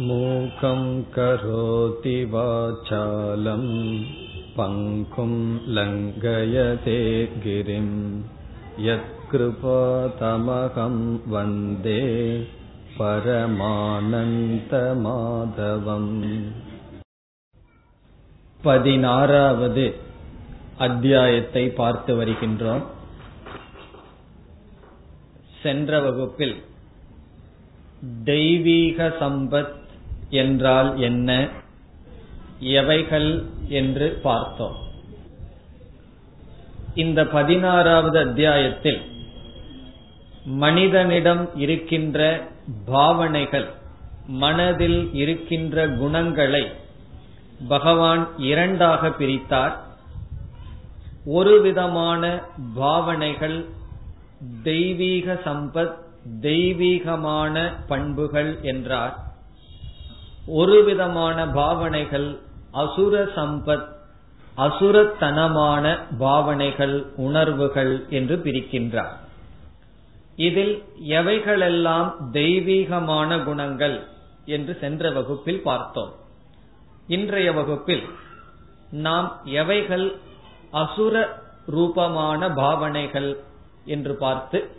मूकं करोति वाचालं पङ्कुं लङ्घयते गिरिं यत्कृपातमहं वन्दे பரமானந்தமாதவம் பதினாறாவது அத்தியாயத்தை பார்த்து வருகின்றோம் சென்ற வகுப்பில் தெய்வீக சம்பத் என்றால் என்ன? எவைகள் என்று பார்த்தோம். இந்த பதினாறாவது அத்தியாயத்தில் மனிதனிடம் இருக்கின்ற பாவனைகள் மனதில் இருக்கின்ற குணங்களை பகவான் இரண்டாக பிரித்தார். ஒரு விதமான பாவனைகள் தெய்வீக சம்பத் தெய்வீகமான பண்புகள் என்றார். ஒரு விதமான பாவனைகள் அசுர சம்பத் அசுரத்தனமான பாவனைகள் உணர்வுகள் என்று பிரிக்கின்றார். இதில் எவைகளெல்லாம் தெய்வீகமான குணங்கள் என்று சென்ற வகுப்பில் பார்த்தோம். இன்றைய வகுப்பில் நாம் எவைகள் அசுர ரூபமான பாவனைகள் என்று பார்த்து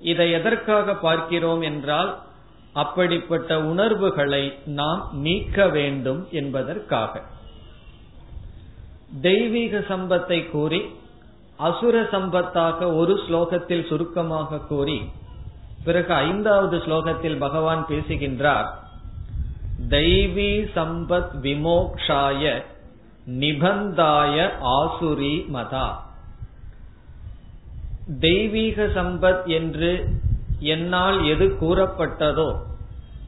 இதை எதற்காக பார்க்கிறோம் என்றால் அப்படிப்பட்ட உணர்வுகளை நாம் நீக்க வேண்டும் என்பதற்காக. தெய்வீக சம்பத்தை கூறி அசுர சம்பத்தாக ஒரு ஸ்லோகத்தில் சுருக்கமாக கூறி பிறகு ஐந்தாவது ஸ்லோகத்தில் பகவான் பேசுகின்றார் தெய்வீ சம்பத் விமோக்ஷாய நிபந்தாய ஆசுரி மதா. தெய்வீக சம்பத் என்று என்னால் எது கூறப்பட்டதோ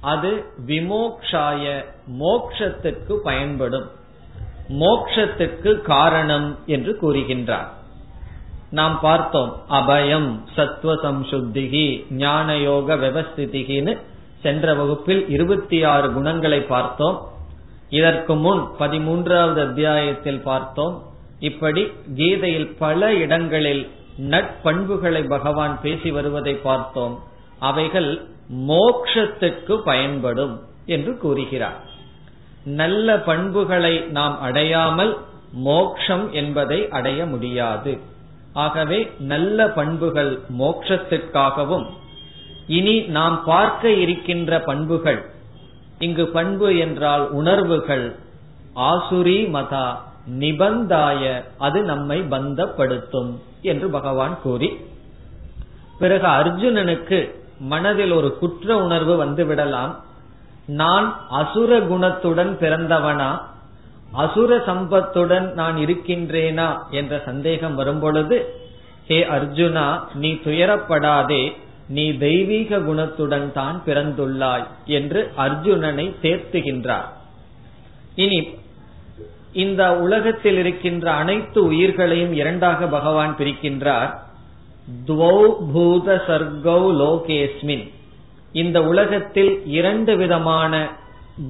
அது விமோக்ஷாய மோக்ஷத்துக்கு பயன்படும். மோக்ஷத்துக்கு காரணம் என்று கூறுகின்றார். நாம் பார்த்தோம் அபயம் சத்வ சம்சுத்திகி ஞான யோக விவஸ்திதிகின்னு சென்ற வகுப்பில் இருபத்தி ஆறு குணங்களை பார்த்தோம். இதற்கு முன் பதிமூன்றாவது அத்தியாயத்தில் பார்த்தோம். இப்படி கீதையில் பல இடங்களில் நட்பண்புகளை பகவான் பேசி வருவதை பார்த்தோம். அவைகள் மோக்ஷத்துக்கு பயன்படும் என்று கூறுகிறார். நல்ல பண்புகளை நாம் அடையாமல் மோக்ஷம் என்பதை அடைய முடியாது. ஆகவே நல்ல பண்புகள் மோக்ஷத்துக்காகவும் இனி நாம் பார்க்க இருக்கின்ற பண்புகள் இங்கு பண்பு என்றால் உணர்வுகள் ஆசுரி மதா நிபந்தாய அது நம்மை பந்தப்படுத்தும் என்று பகவான் கூறி பிறகு அர்ஜுனனுக்கு மனதில் ஒரு குற்ற உணர்வு வந்து விடலாம். நான் அசுர குணத்துடன் பிறந்தவனா? அசுர சம்பத்துடன் நான் இருக்கின்றேனா? என்ற சந்தேகம் வரும்பொழுது ஹே அர்ஜுனா நீ துயரப்படாதே. நீ தெய்வீக குணத்துடன் தான் பிறந்துள்ளாய் என்று அர்ஜுனனை சேர்த்துகின்றார் இனி இந்த உலகத்தில் இருக்கின்ற அனைத்து உயிர்களையும் இரண்டாக பகவான் பிரிக்கின்றார். துவௌ பூத சர்கௌ லோகேஸ்மின். இந்த உலகத்தில் இரண்டு விதமான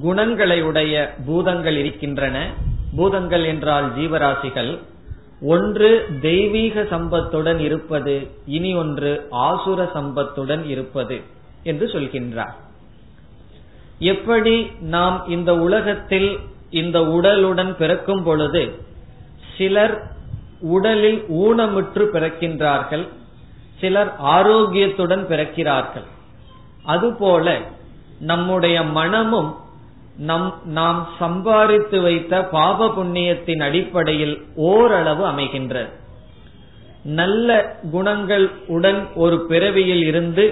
குணங்களை உடைய பூதங்கள் இருக்கின்றன. பூதங்கள் என்றால் ஜீவராசிகள். ஒன்று தெய்வீக சம்பத்துடன் இருப்பது இனி ஒன்று ஆசுர சம்பத்துடன் இருப்பது என்று சொல்கின்றார். எப்படி நாம் இந்த உலகத்தில் இந்த உடலுடன் பிறக்கும் பொழுது சிலர் உடலில் ஊனமுற்று பிறக்கின்றார்கள் சிலர் ஆரோக்கியத்துடன் பிறக்கிறார்கள். அதுபோல நம்முடைய மனமும் நம் நாம் சம்பாதித்து வைத்த பாப புண்ணியத்தின் அடிப்படையில் ஓரளவு அமைகின்றது. நல்ல குணங்கள் உடன் ஒரு பிறவியில் இருந்து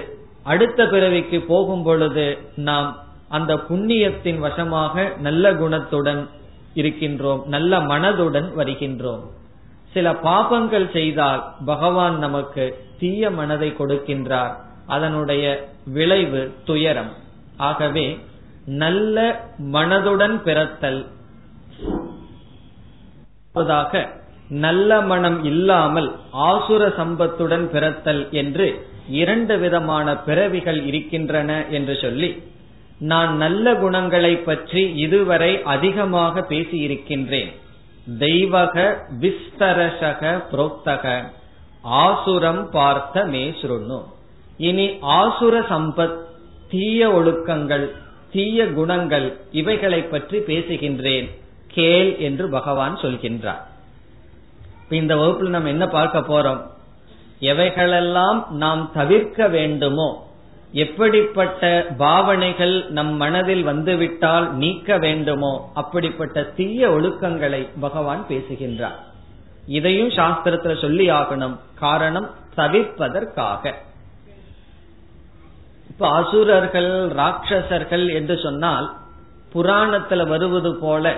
அடுத்த பிறவிக்கு போகும் பொழுது நாம் அந்த புண்ணியத்தின் வசமாக நல்ல குணத்துடன் இருக்கின்றோம் நல்ல மனதுடன் வருகின்றோம். சில பாபங்கள் செய்தால் பகவான் நமக்கு தீய மனதை கொடுக்கின்றார். அதனுடைய விளைவு துயரம். ஆகவே நல்ல மனதுடன் பிறத்தல். நல்ல மனம் இல்லாமல் ஆசுர சம்பத்துடன் பிறத்தல் என்று இரண்டு விதமான பிறவிகள் இருக்கின்றன என்று சொல்லி நான் நல்ல குணங்களை பற்றி இதுவரை அதிகமாக பேசியிருக்கின்றேன். தெய்வக விஸ்தரசக புரோக்தக ஆசுரம் பார்த்த மே சுருணு இனி ஆசுர சம்பத் தீய ஒழுக்கங்கள் தீய குணங்கள் இவைகளை பற்றி பேசுகின்றேன். கேள் என்று பகவான் சொல்கின்றார். இந்த வகுப்புல நம்ம என்ன பார்க்க போறோம்? எவைகளெல்லாம் நாம் தவிர்க்க வேண்டுமோ எப்படிப்பட்ட பாவனைகள் நம் மனதில் வந்துவிட்டால் நீக்க வேண்டுமோ? அப்படிப்பட்ட தீய ஒழுக்கங்களை பகவான் பேசுகின்றார். இதையும் சாஸ்திரத்துல சொல்லி ஆகணும். காரணம் தவிர்ப்பதற்காக. இப்ப அசுரர்கள் ராட்சசர்கள் என்று சொன்னால் புராணத்துல வருவது போல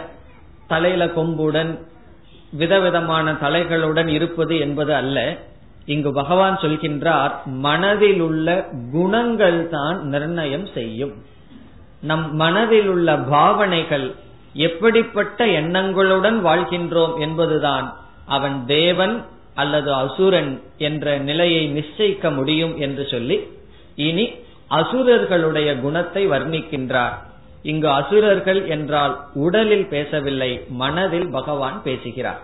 தலையில கொம்புடன் விதவிதமான தலைகளுடன் இருப்பது என்பது அல்ல. இங்கு பகவான் சொல்கின்றார் மனதில் உள்ள குணங்கள் தான் நிர்ணயம் செய்யும். நம் மனதில் உள்ள பாவனைகள் எப்படிப்பட்ட எண்ணங்களுடன் வாழ்கின்றோம் என்பதுதான் அவன் தேவன் அல்லது அசுரன் என்ற நிலையை நிச்சயிக்க முடியும் என்று சொல்லி இனி அசுரர்களுடைய குணத்தை வர்ணிக்கின்றார். இங்கு அசுரர்கள் என்றால் உடலில் பேசவில்லை மனதில் பகவான் பேசுகிறார்.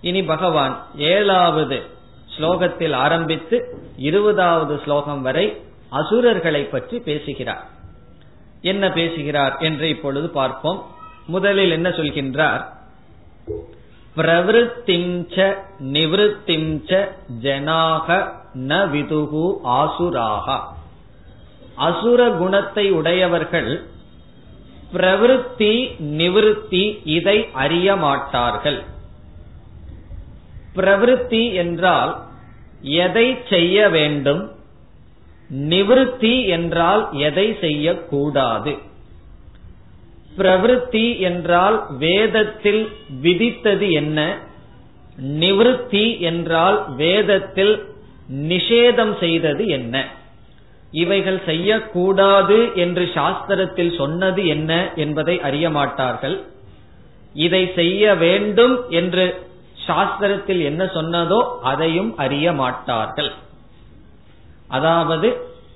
இனி பகவான் ஏழாவது ஸ்லோகத்தில் ஆரம்பித்து இருபதாவது ஸ்லோகம் வரை அசுரர்களை பற்றி பேசுகிறார். என்ன பேசுகிறார் என்று இப்பொழுது பார்ப்போம். முதலில் என்ன சொல்கின்றார்? பிரவருத்திஞ்ச நிவத்திஞ்ச ஜனாக ந விதுகு ஆசுராக. அசுர குணத்தை உடையவர்கள் பிரவருத்தி நிவிருத்தி இதை அறிய மாட்டார்கள். பிரவருத்தி என்றால் எதை செய்ய வேண்டும்? நிவிருத்தி என்றால் எதை செய்யக்கூடாது? பிரவிற்த்தி என்றால் வேதத்தில் விதித்தது என்ன? நிவிருத்தி என்றால் வேதத்தில் நிஷேதம் செய்தது என்ன? இவைகள் செய்யக்கூடாது என்று சாஸ்திரத்தில் சொன்னது என்ன என்பதை அறிய மாட்டார்கள். இதை செய்ய வேண்டும் என்று சாஸ்திரத்தில் என்ன சொன்னதோ அதையும் அறிய மாட்டார்கள். அதாவது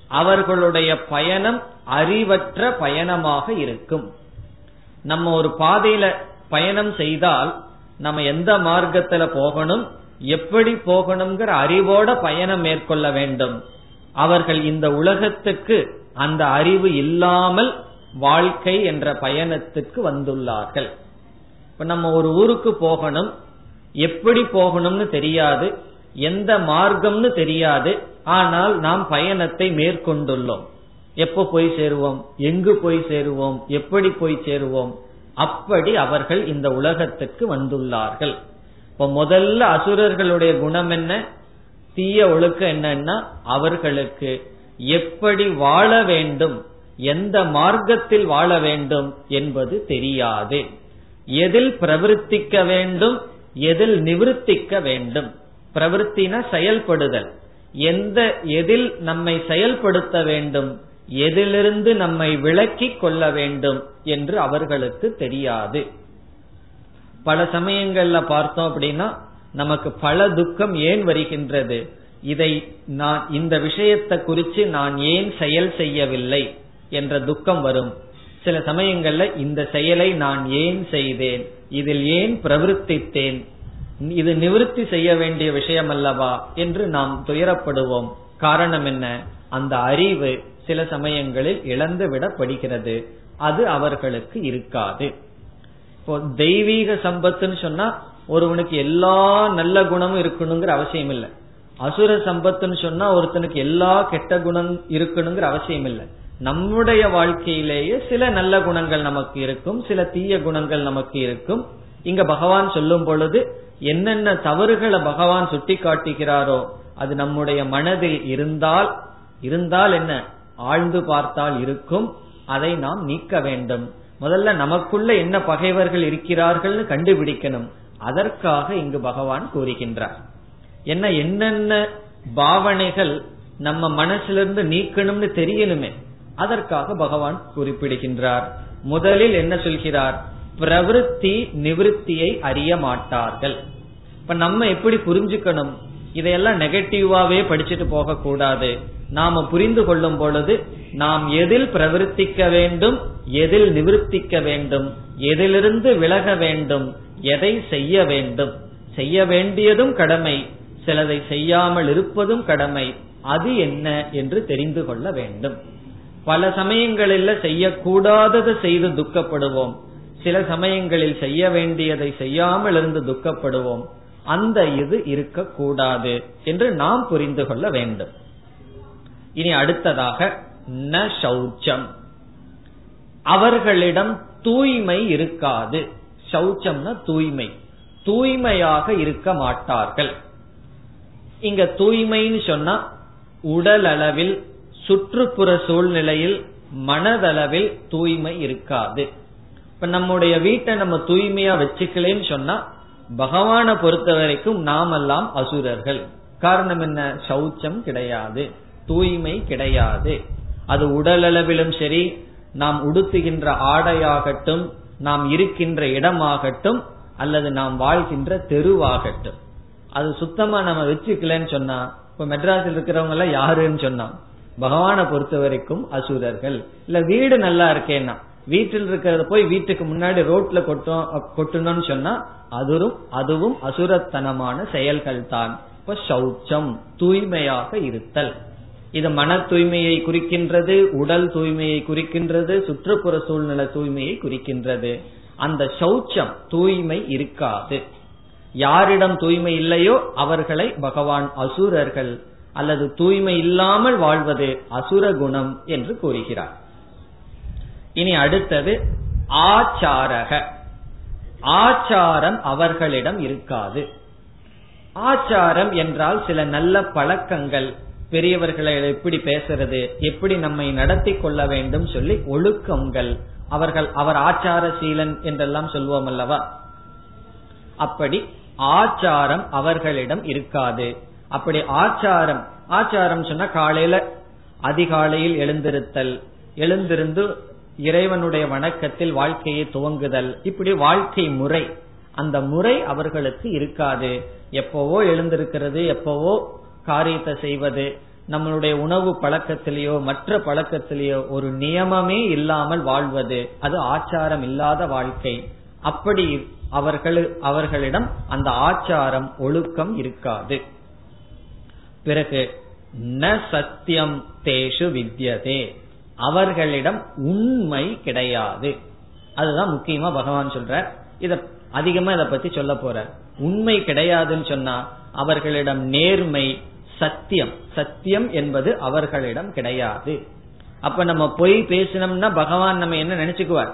அவர்களுடைய பயணம் அறிவற்ற பயணமாக இருக்கும். நம்ம ஒரு பாதையில பயணம் செய்தால் நம்ம எந்த மார்க்கத்துல போகணும் எப்படி போகணுங்கிற அறிவோட பயணம் மேற்கொள்ள வேண்டும். அவர்கள் இந்த உலகத்துக்கு அந்த அறிவு இல்லாமல் வாழ்க்கை என்ற பயணத்துக்கு வந்துள்ளார்கள். இப்ப நம்ம ஒரு ஊருக்கு போகணும் எப்படி போகணும்னு தெரியாது எந்த மார்க்கம்னு தெரியாது ஆனால் நாம் பயணத்தை மேற்கொண்டுள்ளோம். எப்ப போய் சேருவோம்? எங்கு போய் சேருவோம்? எப்படி போய் சேருவோம்? அப்படி அவர்கள் இந்த உலகத்துக்கு வந்துள்ளார்கள். இப்ப முதல்ல அசுரர்களுடைய குணம் என்ன? தீய ஒழுக்கம் என்னன்னா அவர்களுக்கு எப்படி வாழ வேண்டும் எந்த மார்க்கத்தில் வாழ வேண்டும் என்பது தெரியாது. எதில் பிரவர்த்திக்க வேண்டும் எதில் நிவர்த்திக்க வேண்டும். பிரவருத்தின செயல்படுதல். எந்த எதில் நம்மை செயல்படுத்த வேண்டும். எதிலிருந்து நம்மை விளக்கிக் கொள்ள வேண்டும் என்று அவர்களுக்கு தெரியாது. பல சமயங்கள்ல பார்த்தோம் அப்படின்னா நமக்கு பல துக்கம் ஏன் வருகின்றது? இதை நான் இந்த விஷயத்தை குறித்து நான் ஏன் செயல் செய்யவில்லை? என்ற துக்கம் வரும். சில சமயங்கள்ல இந்த செயலை நான் ஏன் செய்தேன்? இதில் ஏன் பிரவர்த்தித்தேன்? இது நிவிருத்தி செய்ய வேண்டிய விஷயம் அல்லவா என்று நாம் துயரப்படுவோம். காரணம் என்ன? அந்த அறிவு சில சமயங்களில் இழந்து விடப்படுகிறது அது அவர்களுக்கு இருக்காது. இப்போ தெய்வீக சம்பத்துன்னு சொன்னா ஒருவனுக்கு எல்லா நல்ல குணமும் இருக்கணுங்கிற அவசியம் இல்லை. அசுர சம்பத்துன்னு சொன்னா ஒருத்தனுக்கு எல்லா கெட்ட குணம் இருக்கணுங்கிற அவசியம் இல்லை. நம்முடைய வாழ்க்கையிலேயே சில நல்ல குணங்கள் நமக்கு இருக்கும் சில தீய குணங்கள் நமக்கு இருக்கும். இங்க பகவான் சொல்லும் பொழுது என்னென்ன தவறுகளை பகவான் சுட்டி காட்டுகிறாரோ அது நம்முடைய மனதில் இருந்தால் இருந்தால் என்ன? ஆழ்ந்து பார்த்தால் இருக்கும். அதை நாம் நீக்க வேண்டும். முதல்ல நமக்குள்ள என்ன பகைவர்கள் இருக்கிறார்கள்னு கண்டுபிடிக்கணும். அதற்காக இங்கு பகவான் கூறுகின்றார். என்ன என்னென்ன பாவனைகள் நம்ம மனசிலிருந்து நீக்கணும்னு தெரியணுமே. அதற்காக பகவான் குறிப்பிடுகின்றார். முதலில் என்ன சொல்கிறார்? பிரவருத்தி நிவிருத்தியை அறிய மாட்டார்கள். இப்ப நம்ம எப்படி புரிஞ்சுக்கணும்? இதையெல்லாம் நெகட்டிவாவே படிச்சுட்டு போக கூடாது நாம புரிந்து கொள்ளும் பொழுது நாம் எதில் பிரவர்த்திக்க வேண்டும் எதில் நிவர்த்திக்க வேண்டும் எதிலிருந்து விலக வேண்டும் எதை செய்ய வேண்டும். செய்ய வேண்டியதும் கடமை சிலதை செய்யாமல் இருப்பதும் கடமை. அது என்ன என்று தெரிந்து கொள்ள வேண்டும். பல சமயங்களில் செய்யக்கூடாததை செய்து துக்கப்படுவோம். சில சமயங்களில் செய்ய வேண்டியதை செய்யாமல் இருந்து துக்கப்படுவோம். அந்த இது இருக்கக்கூடாது என்று நாம் புரிந்து கொள்ள வேண்டும். இனி அடுத்ததாக ந சௌச்சம் அவர்களிடம் தூய்மை இருக்காது. சௌச்சம்னா தூய்மை. தூய்மையாக இருக்க மாட்டார்கள். இங்க தூய்மைன்னு சொன்னா உடல் அளவில் சுற்றுப்புற சூழ்நிலையில் மனதளவில் தூய்மை இருக்காது. இப்ப நம்முடைய வீட்டை நம்ம தூய்மையா வச்சுக்கலன்னு சொன்னா பகவானை பொறுத்த வரைக்கும் நாமெல்லாம் அசுரர்கள். காரணம் என்ன? சௌச்சம் கிடையாது. தூய்மை கிடையாது. அது உடல் அளவிலும் சரி நாம் உடுத்துகின்ற ஆடையாகட்டும் நாம் இருக்கின்ற இடமாகட்டும் அல்லது நாம் வாழ்கின்ற தெருவாகட்டும். அது சுத்தமா நம்ம வச்சுக்கலன்னு சொன்னா இப்ப மெட்ராஸில் இருக்கிறவங்க எல்லாம் யாருன்னு சொன்னா பகவானை பொறுத்த வரைக்கும் அசுரர்கள். இல்ல வீடு நல்லா இருக்கேன்னா வீட்டில் இருக்கிறத போய் வீட்டுக்கு முன்னாடி ரோட்ல கொட்டோம் கொட்டணும்னு சொன்னா அதுவும் அதுவும் அசுரத்தனமான செயல்கள் தான். இப்ப சௌச்சம் தூய்மையாக இருத்தல். இது மன தூய்மையை குறிக்கின்றது உடல் தூய்மையை குறிக்கின்றது சுற்றுப்புற சூழ்நிலை தூய்மையை குறிக்கின்றது. அந்த சௌச்சம் தூய்மை இருக்காது. யாரிடம் தூய்மை இல்லையோ அவர்களை பகவான் அசுரர்கள் அல்லது தூய்மை இல்லாமல் வாழ்வது அசுர குணம் என்று கூறுகிறார். இனி அடுத்தது ஆச்சாரக. ஆச்சாரம் அவர்களிடம் இருக்காது. ஆச்சாரம் என்றால் சில நல்ல பழக்கங்கள். பெரியவர்களை எப்படி பேசுறது எப்படி நம்மை நடத்தி கொள்ள வேண்டும் சொல்லி ஒழுக்கங்கள். அவர்கள் அவர் ஆச்சார சீலன் என்றெல்லாம் சொல்வோம் அல்லவா? அப்படி ஆச்சாரம் அவர்களிடம் இருக்காது. அப்படி ஆச்சாரம் ஆச்சாரம் சொன்னா காலையில அதிகாலையில் எழுந்திருத்தல் எழுந்திருந்து இறைவனுடைய வணக்கத்தில் வாழ்க்கையை துவங்குதல். இப்படி வாழ்க்கை முறை. அந்த முறை அவர்களுக்கு இருக்காது. எப்பவோ எழுந்திருக்கிறது எப்பவோ காரியத்தை செய்வது நம்மளுடைய உணவு பழக்கத்திலேயோ மற்ற பழக்கத்திலேயோ ஒரு நியமமே இல்லாமல் வாழ்வது. அது ஆச்சாரம் இல்லாத வாழ்க்கை. அப்படி அவர்கள் அவர்களிடம் அந்த ஆச்சாரம் ஒழுக்கம் இருக்காது. பிறகு ந சத்தியம் தேஷு வித்யதே. அவர்களிடம் உண்மை கிடையாது. அதுதான் முக்கியமா பகவான் சொல்ற. இத அதிகமா இதை பத்தி சொல்ல போற. உண்மை கிடையாதுன்னு சொன்னா அவர்களிடம் நேர்மை சத்தியம். சத்தியம் என்பது அவர்களிடம் கிடையாது. அப்ப நம்ம பொய் பேசினோம்னா பகவான் நம்ம என்ன நினைச்சுக்குவார்?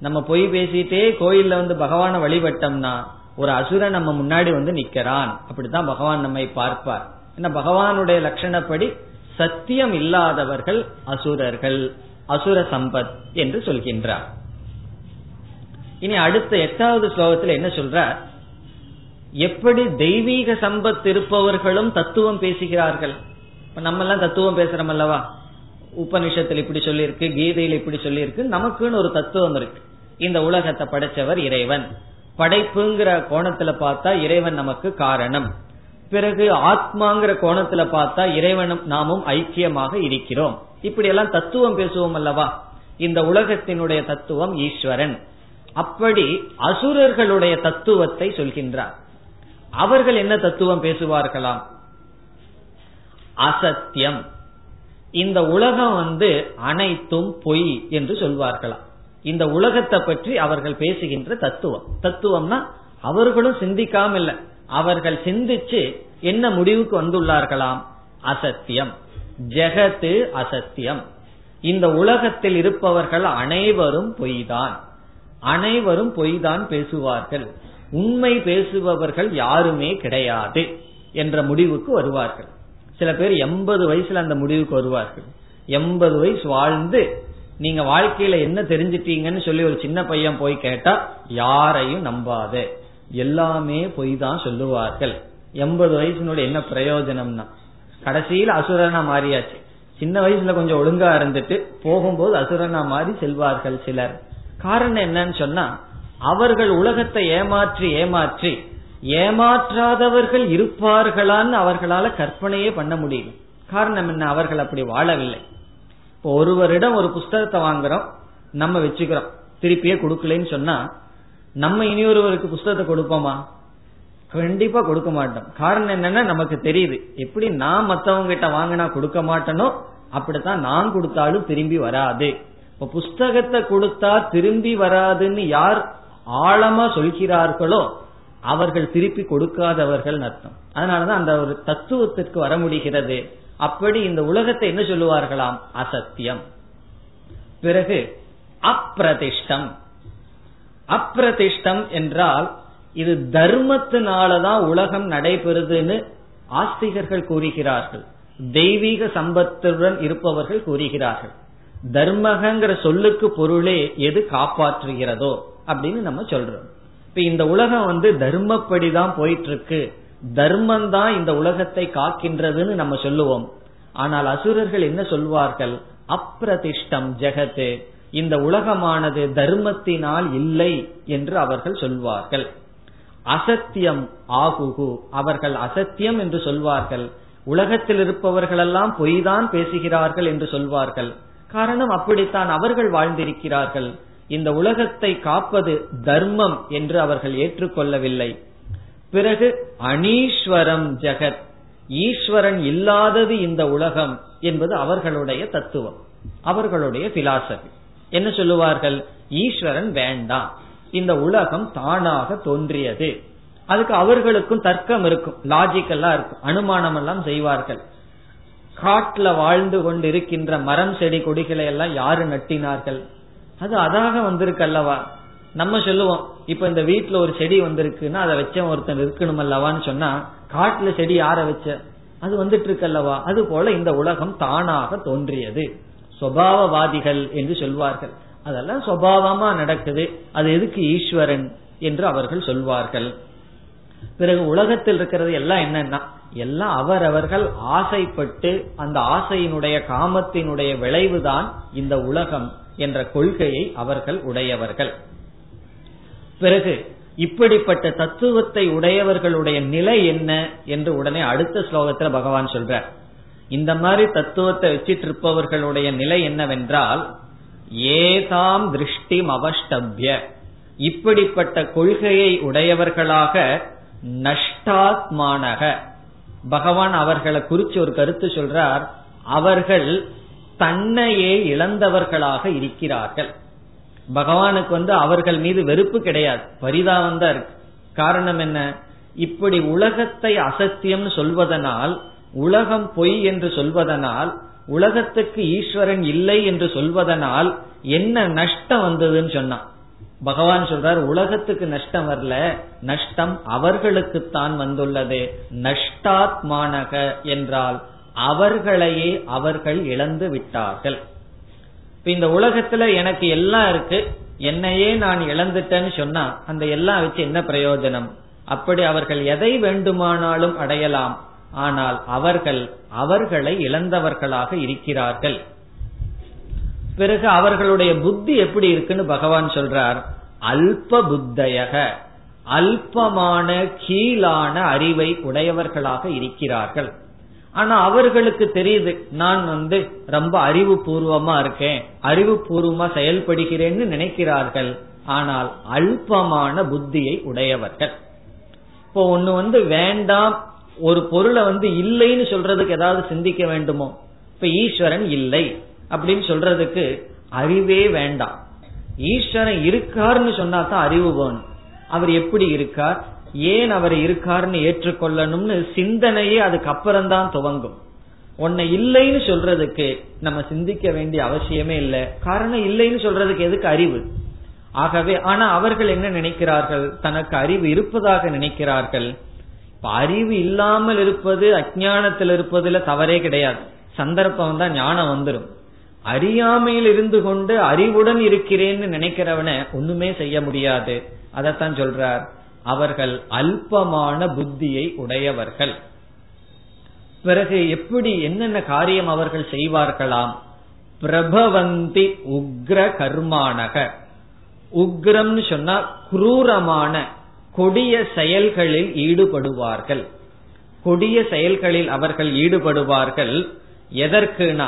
நம்ம பொய் பேசிட்டே கோயில்ல வந்து பகவான வழிபட்டோம்னா ஒரு அசுரன் நம்ம முன்னாடி வந்து நிக்கிறான். அப்படித்தான் பகவான் நம்மை பார்ப்பார். ஏன்னா பகவானுடைய லட்சணப்படி சத்தியம் இல்லாதவர்கள் அசுரர்கள் அசுர சம்பத் என்று சொல்கின்றார். இனி அடுத்த எட்டாவது ஸ்லோகத்தில் என்ன சொல்றார்? எப்படி தெய்வீக சம்பத் இருப்பவர்களும் தத்துவம் பேசுகிறார்கள்? இப்ப நம்ம எல்லாம் தத்துவம் பேசுறோம் அல்லவா? உபனிஷத்தில் இப்படி சொல்லியிருக்கு கீதையில் இப்படி சொல்லியிருக்கு நமக்குன்னு ஒரு தத்துவம் இருக்கு. இந்த உலகத்தை படைச்சவர் இறைவன். படைப்புங்கிற கோணத்துல பார்த்தா இறைவன் நமக்கு காரணம். பிறகு ஆத்மாங்கிற கோணத்துல பார்த்தா இறைவனும் நாமும் ஐக்கியமாக இருக்கிறோம். இப்படி எல்லாம் தத்துவம் பேசுவோம் அல்லவா? இந்த உலகத்தினுடைய தத்துவம் ஈஸ்வரன். அப்படி அசுரர்களுடைய தத்துவத்தை சொல்கின்றார். அவர்கள் என்ன தத்துவம் பேசுவார்களாம்? அசத்தியம். இந்த உலகம் வந்து அனைத்தும் பொய் என்று சொல்வார்களாம். இந்த உலகத்தை பற்றி அவர்கள் பேசுகின்ற தத்துவம். தத்துவம்னா அவர்களும் சிந்திக்காம இல்ல அவர்கள் சிந்திச்சு என்ன முடிவுக்கு வந்துள்ளார்களாம்? அசத்தியம். ஜெகத்து அசத்தியம். இந்த உலகத்தில் இருப்பவர்கள் அனைவரும் பொய்தான். அனைவரும் பொய்தான் பேசுவார்கள். உண்மை பேசுபவர்கள் யாருமே கிடையாது என்ற முடிவுக்கு வருவார்கள். சில பேர் எண்பது வயசுல அந்த முடிவுக்கு வருவார்கள். எண்பது வயசு வாழ்ந்து நீங்க வாழ்க்கையில என்ன தெரிஞ்சிட்டீங்கன்னு சொல்லி ஒரு சின்ன பையன் போய் கேட்டா யாரையும் நம்பாது. எல்லாமே பொய் தான் சொல்லுவார்கள். எண்பது வயசுனுடைய என்ன பிரயோஜனம்னா கடைசியில் அசுரனா மாறியாச்சு. சின்ன வயசுல கொஞ்சம் ஒழுங்கா இருந்துட்டு போகும்போது அசுரனா மாறி செல்வார்கள் சிலர். காரணம் என்னன்னு சொன்னா அவர்கள் உலகத்தை ஏமாற்றி ஏமாற்றி ஏமாற்றாதவர்கள் இருப்பார்களான்னு அவர்களால கற்பனையே பண்ண முடியும் காரணம் என்ன? அவர்கள் அப்படி வாழவில்லை. இப்போ ஒருவரிடம் ஒரு புஸ்தகத்தை வாங்குறோம் நம்ம வச்சுக்கிறோம். திருப்பியே கொடுக்கலன்னு சொன்னா நம்ம இனியொருவருக்கு புஸ்தகத்தை கொடுப்போமா? கண்டிப்பா கொடுக்க மாட்டோம். காரணம் என்னன்னா நமக்கு தெரியுது. எப்படி நான் மத்தவங்க கிட்ட வாங்கினா கொடுக்க மாட்டேனோ அப்படித்தான் நான் கொடுத்தாலும் திரும்பி வராது. இப்ப புஸ்தகத்தை கொடுத்தா திரும்பி வராதுன்னு யார் ஆழமா சொல்கிறார்களோ அவர்கள் திருப்பி கொடுக்காதவர்கள் அர்த்தம். அதனாலதான் அந்த ஒரு தத்துவத்திற்கு வர முடிகிறது. அப்படி இந்த உலகத்தை என்ன சொல்லுவார்களாம்? அசத்தியம். பிறகு அப்பிரதிஷ்டம். அப்பிரதிஷ்டம் என்றால் இது தர்மத்தினாலதான் உலகம் நடைபெறுதுன்னு ஆஸ்திகர்கள் கூறுகிறார்கள். தெய்வீக சம்பத்துடன் இருப்பவர்கள் கூறுகிறார்கள். தர்மகங்கிற சொல்லுக்கு பொருளே எது காப்பாற்றுகிறதோ அப்படின்னு நம்ம சொல்றோம். இப்ப இந்த உலகம் வந்து தர்மப்படிதான் போயிட்டு இருக்கு தர்மம் தான் இந்த உலகத்தை காக்கின்றதுன்னு நம்ம சொல்லுவோம். ஆனால் அசுரர்கள் என்ன சொல்வார்கள்? அப்பிரதிஷ்டம் ஜெகத்து. இந்த உலகமானது தர்மத்தினால் இல்லை என்று அவர்கள் சொல்வார்கள். அசத்தியம் ஆகுகு. அவர்கள் அசத்தியம் என்று சொல்வார்கள். உலகத்தில் இருப்பவர்களெல்லாம் பொய்தான் பேசுகிறார்கள் என்று சொல்வார்கள். காரணம் அப்படித்தான் அவர்கள் வாழ்ந்திருக்கிறார்கள். இந்த உலகத்தை காப்பது தர்மம் என்று அவர்கள் ஏற்றுக்கொள்ளவில்லை. பிறகு அனீஸ்வரம் ஜெகத். ஈஸ்வரன் இல்லாதது இந்த உலகம் என்பது அவர்களுடைய தத்துவம். அவர்களுடைய பிலாசபி என்ன சொல்லுவார்கள்? ஈஸ்வரன் வேண்டாம். இந்த உலகம் தானாக தோன்றியது. அதுக்கு அவர்களுக்கும் தர்க்கம் இருக்கும். லாஜிக்கெல்லாம் இருக்கும். அனுமானம் எல்லாம் செய்வார்கள். காட்டுல வாழ்ந்து கொண்டு இருக்கின்ற மரம் செடி கொடிகளை எல்லாம் யாரு நட்டினார்கள்? அது அதாக வந்திருக்கு அல்லவா? நம்ம சொல்லுவோம் இப்ப இந்த வீட்டுல ஒரு செடி வந்திருக்குன்னா அதை வச்ச ஒருத்தன் இருக்கணும் அல்லவான்னு சொன்னா காட்டுல செடி யார வச்ச? அது வந்துட்டு இருக்கு அல்லவா? அது போல இந்த உலகம் தானாக தோன்றியது. சுவாவவாதிகள் என்று சொல்வார்கள். அதெல்லாம் சுவாவமா நடக்குது. அது எதுக்கு ஈஸ்வரன் என்று அவர்கள் சொல்வார்கள். பிறகு உலகத்தில் இருக்கிறது எல்லாம் என்னன்னா எல்லாம் அவரவர்கள் ஆசைப்பட்டு அந்த ஆசையினுடைய காமத்தினுடைய விளைவுதான் இந்த உலகம் என்ற கொள்கையை அவர்கள் உடையவர்கள். பிறகு இப்படிப்பட்ட தத்துவத்தை உடையவர்களுடைய நிலை என்ன என்று உடனே அடுத்த ஸ்லோகத்தில் பகவான் சொல்றார். இந்த மாதிரி தத்துவத்தை வச்சிட்டு இருப்பவர்களுடைய நிலை என்னவென்றால் ஏதாம் திருஷ்டி அவஷ்டபிய. இப்படிப்பட்ட கொள்கையை உடையவர்களாக நஷ்டாத்மானக. பகவான் அவர்களை குறிச்சு ஒரு கருத்து சொல்றார். அவர்கள் தன்னையே இழந்தவர்களாக இருக்கிறார்கள். பகவானுக்கு வந்து அவர்கள் மீது வெறுப்பு கிடையாது. பரிதாபம் தான் இருக்கு. காரணம் என்ன? இப்படி உலகத்தை அசத்தியம்னு சொல்வதனால் உலகம் பொய் என்று சொல்வதனால் உலகத்துக்கு ஈஸ்வரன் இல்லை என்று சொல்வதனால் என்ன நஷ்டம் வந்ததுன்னு சொன்னான். பகவான் சொல்றார் உலகத்துக்கு நஷ்டம் வரல நஷ்டம் அவர்களுக்குத்தான் வந்துள்ளது. நஷ்டாத்மானக என்றால் அவர்களையே அவர்கள் இழந்து விட்டார்கள். இந்த உலகத்துல எனக்கு எல்லாம் இருக்கு என்னையே நான் இழந்துட்டேன்னு சொன்னா அந்த எல்லாம் வச்சு என்ன பிரயோஜனம்? அப்படி அவர்கள் எதை வேண்டுமானாலும் அடையலாம். ஆனால் அவர்கள் அவர்களை இழந்தவர்களாக இருக்கிறார்கள். பிறகு அவர்களுடைய புத்தி எப்படி இருக்குன்னு பகவான் சொல்றார் அல்ப புத்தயக அல்பமான கீழான அறிவை உடையவர்களாக இருக்கிறார்கள். ஆனா அவர்களுக்கு தெரியுது நான் வந்து ரொம்ப அறிவு பூர்வமா இருக்கேன் அறிவு பூர்வமா செயல்படுகிறேன்னு நினைக்கிறார்கள். ஆனால் அல்பமான புத்தியை உடையவர்கள். இப்போ ஒன்னு வந்து வேண்டாம் ஒரு பொருளை வந்து இல்லைன்னு சொல்றதுக்கு ஏதாவது சிந்திக்க வேண்டுமோ? இப்ப ஈஸ்வரன் இல்லை. அப்படின்னு சொல்றதுக்கு அறிவே வேண்டாம். ஈஸ்வரன் இருக்காருன்னு சொன்னா தான் அறிவு வேணும் அவர் எப்படி இருக்கார்? ஏன் அவர் இருக்காருன்னு ஏற்றுக்கொள்ளணும்னு சிந்தனையே அதுக்கப்புறம் தான் துவங்கும். உன்னை இல்லைன்னு சொல்றதுக்கு நம்ம சிந்திக்க வேண்டிய அவசியமே இல்லை. காரணம் இல்லைன்னு சொல்றதுக்கு எதுக்கு அறிவு? ஆகவே ஆனா அவர்கள் என்ன நினைக்கிறார்கள்? தனக்கு அறிவு இருப்பதாக நினைக்கிறார்கள். இப்ப அறிவு இல்லாமல் இருப்பது அஜானத்தில் இருப்பதுல தவறே கிடையாது. சந்தர்ப்பம் தான் ஞானம் வந்துடும் அறியாமையில் இருந்து கொண்டு அறிவுடன் இருக்கிறேன்னு நினைக்கிறவன ஒண்ணுமே செய்ய முடியாது. அதத்தான் சொல்றார். அவர்கள் அல்பமான புத்தியை உடையவர்கள். பிறகு எப்படி என்னென்ன காரியம் அவர்கள் செய்வார்களாம்? பிரபவந்தி உக்ர கர்மானக. உக்ரம்னு சொன்னா குரூரமான கொடிய செயல்களில் ஈடுபடுவார்கள். கொடிய செயல்களில் அவர்கள் ஈடுபடுவார்கள். எதற்குனா?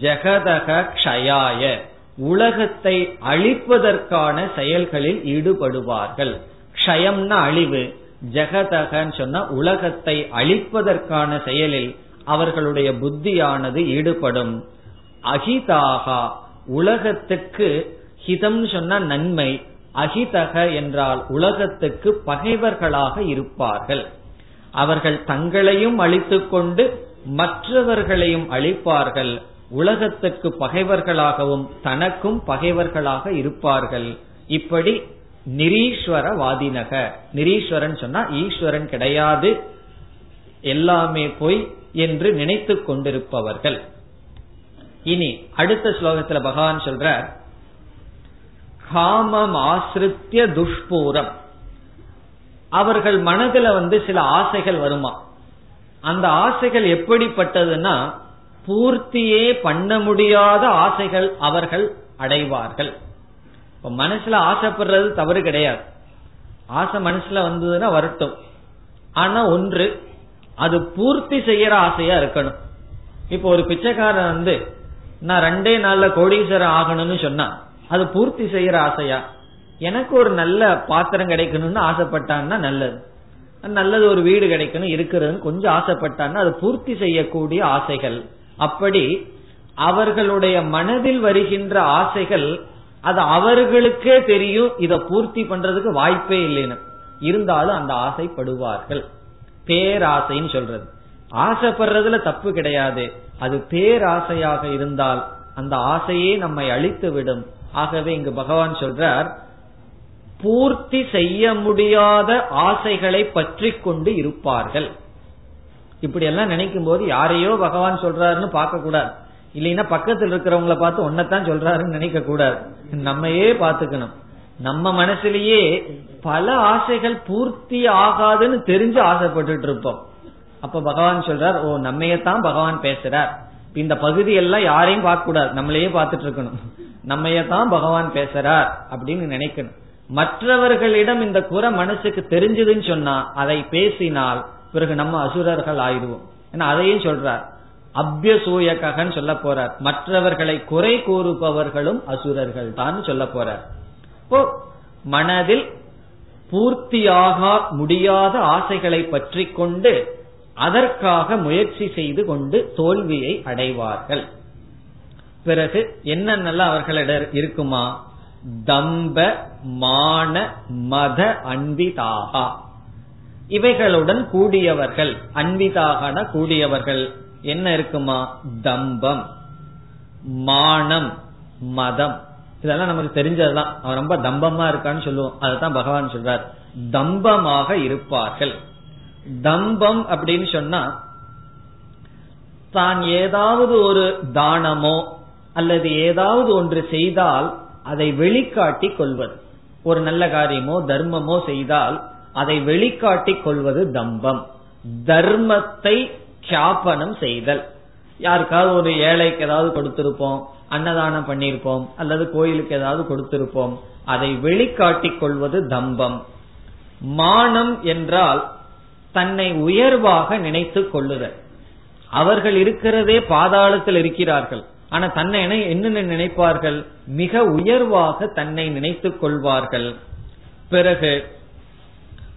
ஜெகதக க்ஷயாய. உலகத்தை அழிப்பதற்கான செயல்களில் ஈடுபடுவார்கள். க்ஷயம்னா அழிவு. ஜெகதகன்னு சொன்னா உலகத்தை அழிப்பதற்கான செயலில் அவர்களுடைய புத்தியானது ஈடுபடும். அகிதாகா. உலகத்துக்கு ஹிதம் சொன்ன நன்மை. அகிதக என்றால் உலகத்துக்கு பகைவர்களாக இருப்பார்கள். அவர்கள் தங்களையும் அழித்துக்கொண்டு மற்றவர்களையும் அழிப்பார்கள். உலகத்துக்கு பகைவர்களாகவும் தனக்கும் பகைவர்களாக இருப்பார்கள். இப்படி நிரீஸ்வரவாதினக. நிரீஸ்வரன் சொன்னா ஈஸ்வரன் கிடையாது. எல்லாமே பொய் என்று நினைத்து கொண்டிருப்பவர்கள். இனி அடுத்த ஸ்லோகத்துல பகவான் சொல்ற காமம் ஆசிரித்திய துஷ்பூரம். அவர்கள் மனதுல வந்து சில ஆசைகள் வருமா? அந்த ஆசைகள் எப்படிப்பட்டதுன்னா பூர்த்தியே பண்ண முடியாத ஆசைகள் அவர்கள் அடைவார்கள். இப்ப மனசுல ஆசைப்படுறது தவறு கிடையாது. ஆசை மனசுல வந்ததுன்னா வரட்டும் ஆனா ஒன்று அது பூர்த்தி செய்யற ஆசையா இருக்கணும். இப்போ ஒரு பிச்சைக்காரன் வந்து நான் ரெண்டே நாள்ல கோடீஸ்வரர் ஆகணும்னு சொன்னா அது பூர்த்தி செய்யற ஆசையா? எனக்கு ஒரு நல்ல பாத்திரம் கிடைக்கணும்னு ஆசைப்பட்டான்னா நல்லது. நல்லது ஒரு வீடு கிடைக்கணும் இருக்கிறதுன்னு கொஞ்சம் ஆசைப்பட்டான்னா அது பூர்த்தி செய்யக்கூடிய ஆசைகள். அப்படி அவர்களுடைய மனதில் வருகின்ற ஆசைகள் அது அவர்களுக்கே தெரியும் இதை பூர்த்தி பண்றதுக்கு வாய்ப்பே இல்லைன்னு. இருந்தாலும் அந்த ஆசைப்படுவார்கள். பேராசைன்னு சொல்றது. ஆசைப்படுறதுல தப்பு கிடையாது. அது பேராசையாக இருந்தால் அந்த ஆசையே நம்மை அழித்து விடும் ஆகவே இங்கு பகவான் சொல்றார் பூர்த்தி செய்ய முடியாத ஆசைகளை பற்றி கொண்டு இருப்பார்கள். இப்படி எல்லாம் நினைக்கும் போது யாரையோ பகவான் சொல்றாருன்னு பார்க்க கூடாது இல்லைன்னா பக்கத்தில் இருக்கிறவங்கள பார்த்து ஒன்னதான் சொல்றாருன்னு நினைக்க கூடாது நம்மையே பாத்துக்கணும் நம்ம மனசுலயே பல ஆசைகள் பூர்த்தி ஆகாதுன்னு தெரிஞ்சு ஆசைப்பட்டுட்டு இருப்போம். அப்ப பகவான் சொல்றார் ஓ நம்மையத்தான் பகவான் பேசுறார். இந்த பகுதி எல்லாம் யாரையும் பார்க்க கூடாது நம்மளையே பார்த்துட்டு இருக்கணும். நம்மையத்தான் பகவான் பேசுறார் அப்படின்னு நினைக்கணும். மற்றவர்களிடம் இந்த குறை மனசுக்கு தெரிஞ்சதுன்னு சொன்னா அதை பேசினால் பிறகு நம்ம அசுரர்கள் ஆயிடுவோம். ஏன்னா அதையும் சொல்றார். அபியசூயகன்னு சொல்ல போறார். மற்றவர்களை குறை கூறுபவர்களும் அசுரர்கள் தான் சொல்ல போறார். இப்போ மனதில் பூர்த்தியாக முடியாத ஆசைகளை பற்றி கொண்டு அதற்காக முயற்சி செய்து கொண்டு தோல்வியை அடைவார்கள். பிறகு என்னென்னலாம் அவர்களிடம் இருக்குமா? தம்ப மான மத அன்பிதாகா. இவைகளுடன் கூடியவர்கள் அன்பிதாகன கூடியவர்கள் என்ன இருக்குமா? தம்பம் மானம் மதம். இதெல்லாம் நமக்கு தெரிஞ்சதுதான். அவன் ரொம்ப தம்பமா இருக்கான்னு சொல்லுவோம். அதுதான் பகவான் சொல்றார். தம்பமாக இருப்பார்கள். தம்பம் அப்படின்னு சொன்னா தான் ஏதாவது ஒரு தானமோ அல்லது ஏதாவது ஒன்று செய்தால் அதை வெளிக்காட்டி கொள்வது. ஒரு நல்ல காரியமோ தர்மமோ செய்தால் அதை வெளிக்காட்டி கொள்வது தம்பம். தர்மத்தை கியாபனம் செய்தல். யாருக்காவது ஒரு ஏழைக்கு ஏதாவது கொடுத்திருப்போம் அன்னதானம் பண்ணியிருப்போம் அல்லது கோயிலுக்கு ஏதாவது கொடுத்திருப்போம் அதை வெளிக்காட்டிக் கொள்வது தம்பம். மானம் என்றால் தன்னை உயர்வாக நினைத்து கொள்ளுதல். அவர்கள் இருக்கிறதே பாதாளத்தில் இருக்கிறார்கள். ஆனா தன்னை என்னென்ன நினைப்பார்கள்? மிக உயர்வாக தன்னை நினைத்துக் கொள்வார்கள். பிறகு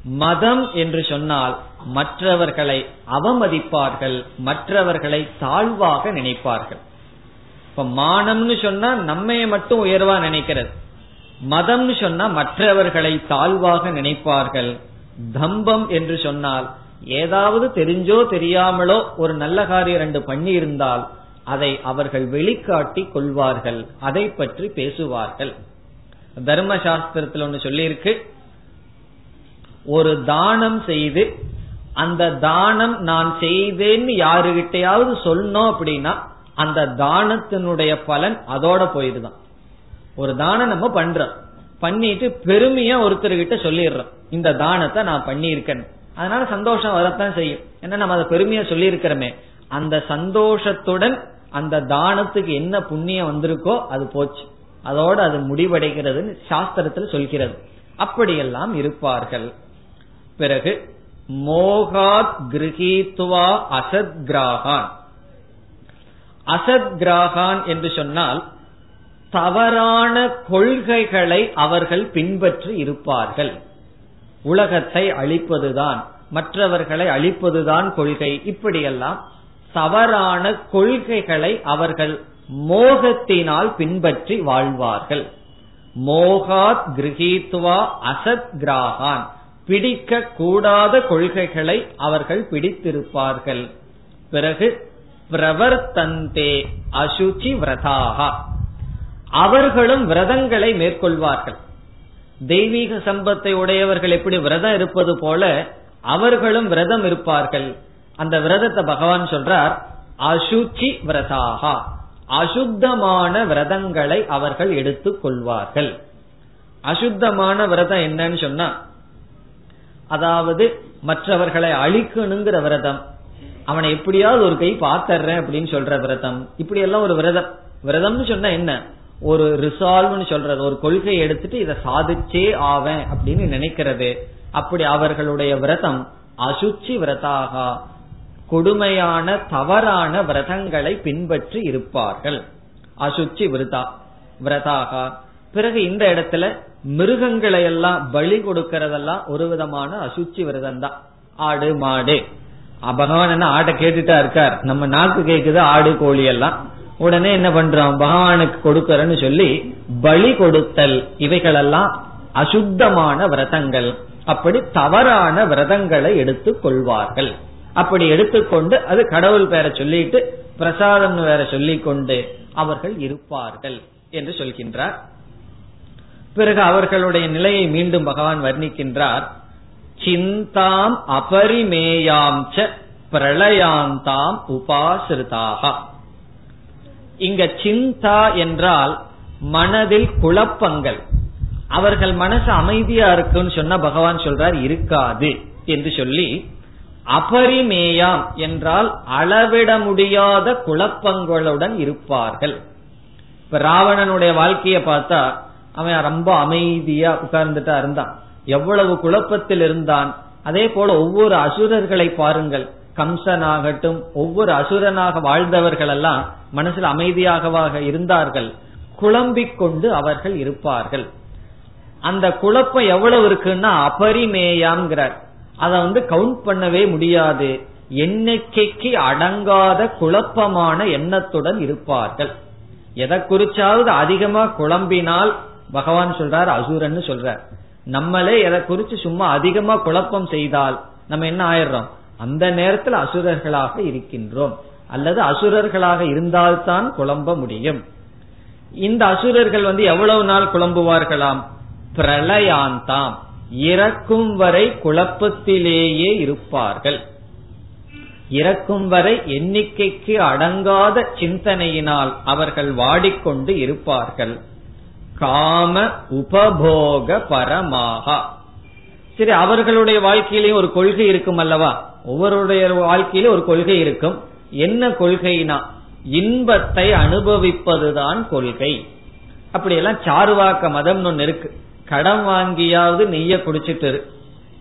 மதம் என்று சொன்னால் மற்றவர்களை அவமதிப்பார்கள் மற்றவர்களை தாழ்வாக நினைப்பார்கள். இப்ப மானம்னு சொன்னா நம்மைய மட்டும் உயர்வா நினைக்கிறது. மதம்னு சொன்னா மற்றவர்களை தாழ்வாக நினைப்பார்கள். தம்பம் என்று சொன்னால் ஏதாவது தெரிஞ்சோ தெரியாமலோ ஒரு நல்ல காரியம் ரெண்டு பண்ணி இருந்தால் அதை அவர்கள் வெளிக்காட்டி கொள்வார்கள். அதை பற்றி பேசுவார்கள். தர்ம ஒன்று சொல்லியிருக்கு. ஒரு தானம் செய்து அந்த தானம் நான் செய்தேன்னு யாருகிட்டையாவது சொன்னோம் அப்படின்னா அந்த தானத்தினுடைய பலன் அதோட போயிருதான் ஒரு தானம் நம்ம பண்றோம். பண்ணிட்டு பெருமையா ஒருத்தர்கிட்ட சொல்லிடுறோம். இந்த தானத்தை நான் பண்ணியிருக்கேன். அதனால சந்தோஷம் வரத்தான் செய்யும். ஏன்னா நம்ம அதை பெருமையா சொல்லியிருக்கிறோமே. அந்த சந்தோஷத்துடன் அந்த தானத்துக்கு என்ன புண்ணியம் வந்திருக்கோ அது போச்சு. அதோட அது முடிவடைகிறதுன்னு சாஸ்திரத்தில் சொல்கிறது. அப்படியெல்லாம் இருப்பார்கள். பிறகு மோகாத் கிரகித்துவா அசத் கிராகான் அசத் கிராகான் என்று சொன்னால் தவறான கொள்கைகளை அவர்கள் பின்பற்றி இருப்பார்கள். உலகத்தை அழிப்பதுதான் மற்றவர்களை அழிப்பதுதான் கொள்கை. இப்படியெல்லாம் தவறான கொள்கைகளை அவர்கள் மோகத்தினால் பின்பற்றி வாழ்வார்கள். மோகாத் கிரகித்வா அசத் கிராகான். பிடிக்க கூடாத கொள்கைகளை அவர்கள் பிடித்திருப்பார்கள். பிறகு பிரவர்த்தந்தே அசுச்சி விரதாகா. அவர்களும் விரதங்களை மேற்கொள்வார்கள். தெய்வீக சம்பத்தை உடையவர்கள் எப்படி விரதம் இருப்பது போல அவர்களும் விரதம் இருப்பார்கள். அந்த விரதத்தை பகவான் சொல்றார் அசுச்சி விரதாகா. அசுத்தமான விரதங்களை அவர்கள் எடுத்துக் கொள்வார்கள். அசுத்தமான விரதம் என்னன்னு சொன்னா அதாவது மற்றவர்களை அழிக்கணுங்கிற விரதம் அவனை எப்படியாவது ஒரு கை பாத்தர்றேன் அப்படின்னு சொல்ற விரதம் இப்படி எல்லாம் ஒரு விரதம். விரதம்னு சொன்னா என்ன? ஒரு ரிசால்வ்னு சொல்றது ஒரு கொள்கை எடுத்துட்டு இதை சாதிச்சே ஆவேன் அப்படின்னு நினைக்கிறது. அப்படி அவர்களுடைய விரதம் அசுச்சி விரதாக. கொடுமையான தவறான விரதங்களை பின்பற்றி இருப்பார்கள். அசுச்சி விரதா விரதாகா. பிறகு இந்த இடத்துல மிருகங்களை எல்லாம் பலி கொடுக்கறதெல்லாம் ஒரு விதமான அசுச்சி விரதம் தான் ஆடு மாடு. பகவான் என்ன ஆட்டை கேட்டுட்டா இருக்கார். நம்ம நாக்கு கேக்குது ஆடு கோழி எல்லாம். உடனே என்ன பண்றோம்? பகவானுக்கு கொடுக்கறன்னு சொல்லி பலி கொடுத்தல். இவைகளெல்லாம் அசுத்தமான விரதங்கள். அப்படி தவறான விரதங்களை எடுத்துக் கொள்வார்கள். அப்படி எடுத்துக்கொண்டு அது கடவுள் பேரை சொல்லிட்டு பிரசாதம் வேற சொல்லிக் கொண்டு அவர்கள் இருப்பார்கள் என்று சொல்கின்றார். பிறகு அவர்களுடைய நிலையை மீண்டும் பகவான் வர்ணிக்கின்றார். சிந்தாம் அபரிமேயாம் ச பிரளயாந்தாம் உபாசிரிதாக. இங்க சிந்தா என்றால் மனதில் குழப்பங்கள். அவர்கள் மனசு அமைதியா இருக்குன்னு சொன்னா பகவான் சொல்றார் இருக்காது என்று சொல்லி அபரிமேயாம் என்றால் அளவிட முடியாத குழப்பங்களுடன் இருப்பார்கள். இப்ப ராவணனுடைய வாழ்க்கைய பார்த்தா அவன் ரொம்ப அமைதியா உட்கார்ந்துட்டா இருந்தான். எவ்வளவு குழப்பத்தில் இருந்தான். அதே போல ஒவ்வொரு அசுரர்களை பாருங்கள். கம்சனாகட்டும் ஒவ்வொரு அசுரனாக வாழ்ந்தவர்கள் எல்லாம் மனசில் அமைதியாகவாக இருந்தார்கள். குழம்பிக் கொண்டு அவர்கள் இருப்பார்கள். அந்த குழப்பம் எவ்வளவு இருக்குன்னா அபரிமேயாங்கிறார் அதை வந்து கவுண்ட் பண்ணவே முடியாது. எண்ணிக்கைக்கு அடங்காத குழப்பமான எண்ணத்துடன் இருப்பார்கள். எதை குறிச்சாவது அதிகமா குழம்பினால் பகவான் சொல்றார் அசுரன்னு சொல்றார். நம்மளே எதை குறிச்சு சும்மா அதிகமா குழப்பம் செய்தால் நம்ம என்ன ஆயிடுறோம்? அந்த நேரத்தில் அசுரர்களாக இருக்கின்றோம். அல்லது அசுரர்களாக இருந்தால்தான் குழம்ப முடியும். இந்த அசுரர்கள் வந்து எவ்வளவு நாள் குழம்புவார்களாம்? பிரளயாந்தாம் இறக்கும் வரை குழப்பத்திலேயே இருப்பார்கள். இறக்கும் வரை எண்ணிக்கைக்கு அடங்காத சிந்தனையினால் அவர்கள் வாடிக்கொண்டு இருப்பார்கள். காம உபபோக பரமாக. சரி அவர்களுடைய வாழ்க்கையிலையும் ஒரு கொள்கை இருக்கும் அல்லவா? ஒவ்வொருடைய வாழ்க்கையிலும் ஒரு கொள்கை இருக்கும். என்ன கொள்கைனா இன்பத்தை அனுபவிப்பதுதான் கொள்கை. அப்படியெல்லாம் சாருவாக்க மதம் ஒன்னு இருக்கு. கடன் வாங்கியாவது நெய்ய குடிச்சிட்டு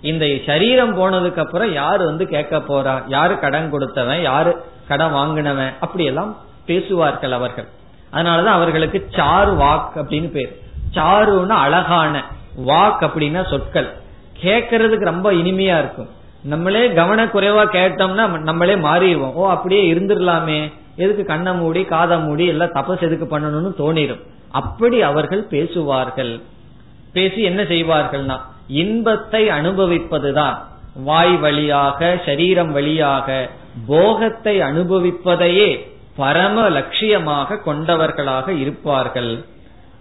இந்த சரீரம் போனதுக்கு அப்புறம் யாரு வந்து கேட்க போறா? யாரு கடன் கொடுத்தவன்? யாரு கடன் வாங்கினவன்? அப்படியெல்லாம் பேசுவார்கள் அவர்கள். அதனாலதான் அவர்களுக்கு சாரு வாக் அப்படின்னு பேர். சாருன்னு அழகான வாக் அப்படின்னா சொற்கள். கேட்கறதுக்கு ரொம்ப இனிமையா இருக்கும். நம்மளே கவனக்குறைவா கேட்டோம்னா நம்மளே மாறிடுவோம். ஓ அப்படியே இருந்துடலாமே. எதுக்கு கண்ணை மூடி காதை மூடி எல்லாம் தபஸ் எதுக்கு பண்ணணும்னு தோணிடும். அப்படி அவர்கள் பேசுவார்கள். பேசி என்ன செய்வார்கள்னா இன்பத்தை அனுபவிப்பதுதான். வாய் வழியாக சரீரம் வழியாக போகத்தை அனுபவிப்பதையே பரம லட்சியமாக கொண்டவர்களாக இருப்பார்கள்.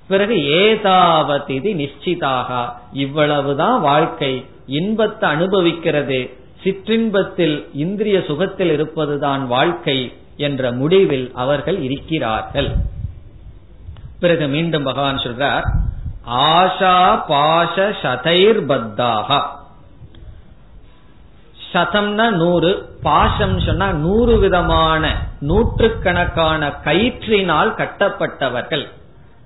பிறகு ஏதாவதி நிச்சிதாக இவ்வளவுதான் வாழ்க்கை. இன்பத்தை அனுபவிக்கிறது. சிற்றின்பத்தில் இந்திரிய சுகத்தில் இருப்பதுதான் வாழ்க்கை என்ற முடிவில் அவர்கள் இருக்கிறார்கள். பிறகு மீண்டும் பகவான் சொல்றார் ஆஷா பாஷ சதைர் பத்தாக சதம்னா நூறு பாஷம் சொன்னா நூறு விதமான நூற்றுக்கணக்கான கயிற்றினால் கட்டப்பட்டவர்கள்.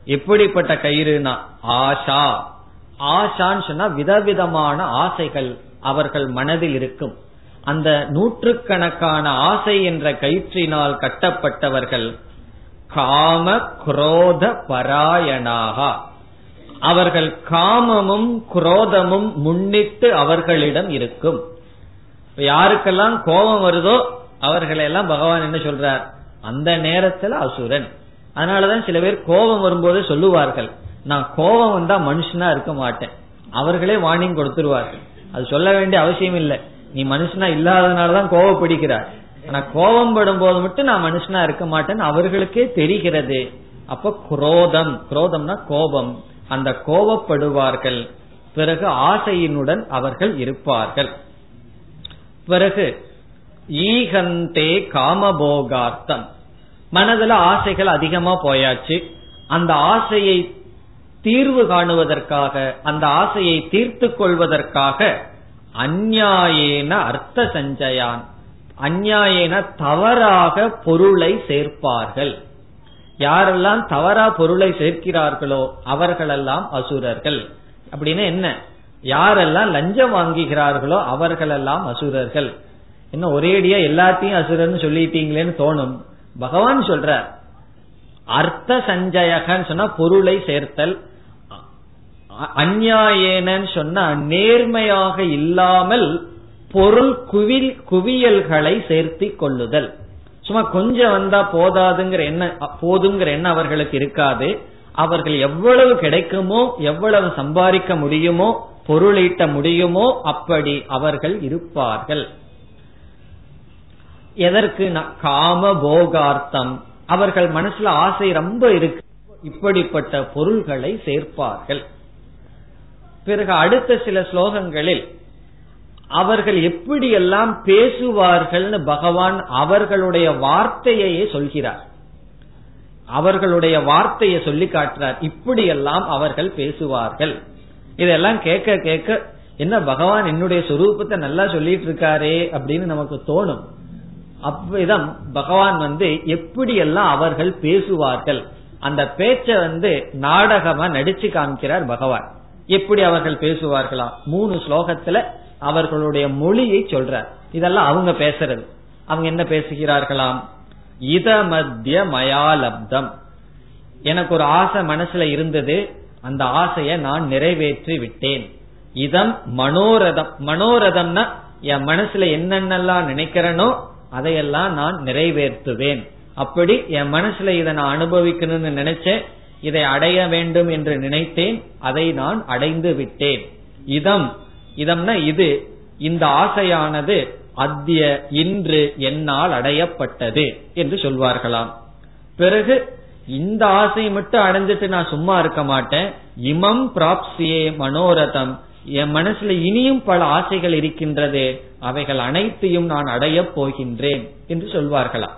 எப்படிப்பட்ட கயிறுனா ஆஷா. ஆஷான்னு சொன்னா விதவிதமான ஆசைகள் அவர்கள் மனதில் இருக்கும். அந்த நூற்றுக்கணக்கான ஆசை என்ற கயிற்றினால் கட்டப்பட்டவர்கள் காம குரோத பராயணாக. அவர்கள் காமமும் குரோதமும் முன்னிட்டு அவர்களிடம் இருக்கும். யாருக்கெல்லாம் கோபம் வருதோ அவர்களெல்லாம் பகவான் என்ன சொல்றார்? அந்த நேரத்துல அசுரன். அதனாலதான் சில பேர் கோபம் வரும்போது சொல்லுவார்கள். நான் கோபம் வந்தா மனுஷனா இருக்க மாட்டேன். அவர்களே வார்னிங் கொடுத்துருவார்கள். அது சொல்ல வேண்டிய அவசியம் இல்லை. நீ மனுஷனா இல்லாதனாலதான் கோவப்படுகிறார் ஆனா கோபம் படும் போது மட்டும் நான் மனுஷனா இருக்க மாட்டேன்னு அவர்களுக்கே தெரிகிறது. அப்ப குரோதம். குரோதம்னா கோபம். அந்த கோபப்படுவார்கள் பிறகு ஆசையினுடன் அவர்கள் இருப்பார்கள். பிறகு ஈகந்தே காமபோகார்த்தம். மனதுல ஆசைகள் அதிகமா போயாச்சு. அந்த ஆசையை தீர்வு காணுவதற்காக அந்த ஆசையை தீர்த்து கொள்வதற்காக அந்நாயேன அர்த்த சஞ்சயான் அந்நாயேன தவறாக பொருளை சேர்ப்பார்கள். யாரெல்லாம் தவறா பொருளை சேர்க்கிறார்களோ அவர்களெல்லாம் அசுரர்கள். அப்படின்னு என்ன? யாரெல்லாம் லஞ்சம் வாங்குகிறார்களோ அவர்களெல்லாம் அசுரர்கள். என்ன ஒரேடியா எல்லாத்தையும் அசுரர்னு சொல்லிட்டீங்களேன்னு தோணும். பகவான் சொல்றார் அர்த்த சஞ்சயகன்னு சொன்னா பொருளை சேர்த்தல் அந்நாயேனன்னு சொன்னா நேர்மையாக இல்லாமல் பொருள் குவில் குவியல்களை சேர்த்தி கொள்ளுதல். சும்மா கொஞ்சம் வந்தா போதாதுங்கிற என்ன போதுங்கிற எண்ணம் அவர்களுக்கு இருக்காது. அவர்கள் எவ்வளவு கிடைக்குமோ எவ்வளவு சம்பாதிக்க முடியுமோ பொருளீட்ட முடியுமோ அப்படி அவர்கள் இருப்பார்கள். எதற்கு காம போகார்த்தம் அவர்கள் மனசுல ஆசை ரொம்ப இருக்கு. இப்படிப்பட்ட பொருள்களை சேர்ப்பார்கள். பிறகு அடுத்த சில ஸ்லோகங்களில் அவர்கள் எப்படியெல்லாம் பேசுவார்கள்னு பகவான் அவர்களுடைய வார்த்தையே சொல்கிறார். அவர்களுடைய வார்த்தையை சொல்லி காட்டுறார். இப்படியெல்லாம் அவர்கள் பேசுவார்கள். இதெல்லாம் கேட்க கேட்க என்ன பகவான் என்னுடைய சொரூபத்தை நல்லா சொல்லிட்டு இருக்காரே அப்படின்னு நமக்கு தோணும். அவ்விதம் பகவான் வந்து எப்படியெல்லாம் அவர்கள் பேசுவார்கள். அந்த பேச்ச வந்து நாடகமா நடிச்சு காமிக்கிறார் பகவான். எப்படி அவர்கள் பேசுவார்களா? மூணு ஸ்லோகத்துல அவர்களுடைய மொழியை சொல்றார். இதெல்லாம் அவங்க பேசுறது. அவங்க என்ன பேசுகிறார்களாம்? இத மத்திய மயாலப்தம். எனக்கு ஒரு ஆசை மனசுல இருந்தது. அந்த ஆசையை நான் நிறைவேற்றி விட்டேன். இதம் மனோரதம். மனோரதம்னா என் மனசுல என்னென்னலாம் நினைக்கிறேனோ அதையெல்லாம் நான் நிறைவேற்றுவேன். அப்படி என் மனசுல இதை நான் அனுபவிக்கணும்னு நினைச்சேன். இதை அடைய வேண்டும் என்று நினைத்தேன். அதை நான் அடைந்து விட்டேன். இதம் இதம்னா இது இந்த ஆசையானது அத்திய இன்று என்னால் அடையப்பட்டது என்று சொல்வார்களாம். பிறகு இந்த ஆசையை மட்டும் அடைஞ்சிட்டு நான் சும்மா இருக்க மாட்டேன். இமம் பிராப்சியே மனோரதம். என் மனசுல இனியும் பல ஆசைகள் இருக்கின்றது. அவைகள் அனைத்தையும் நான் அடையப் போகின்றேன் என்று சொல்வார்களாம்.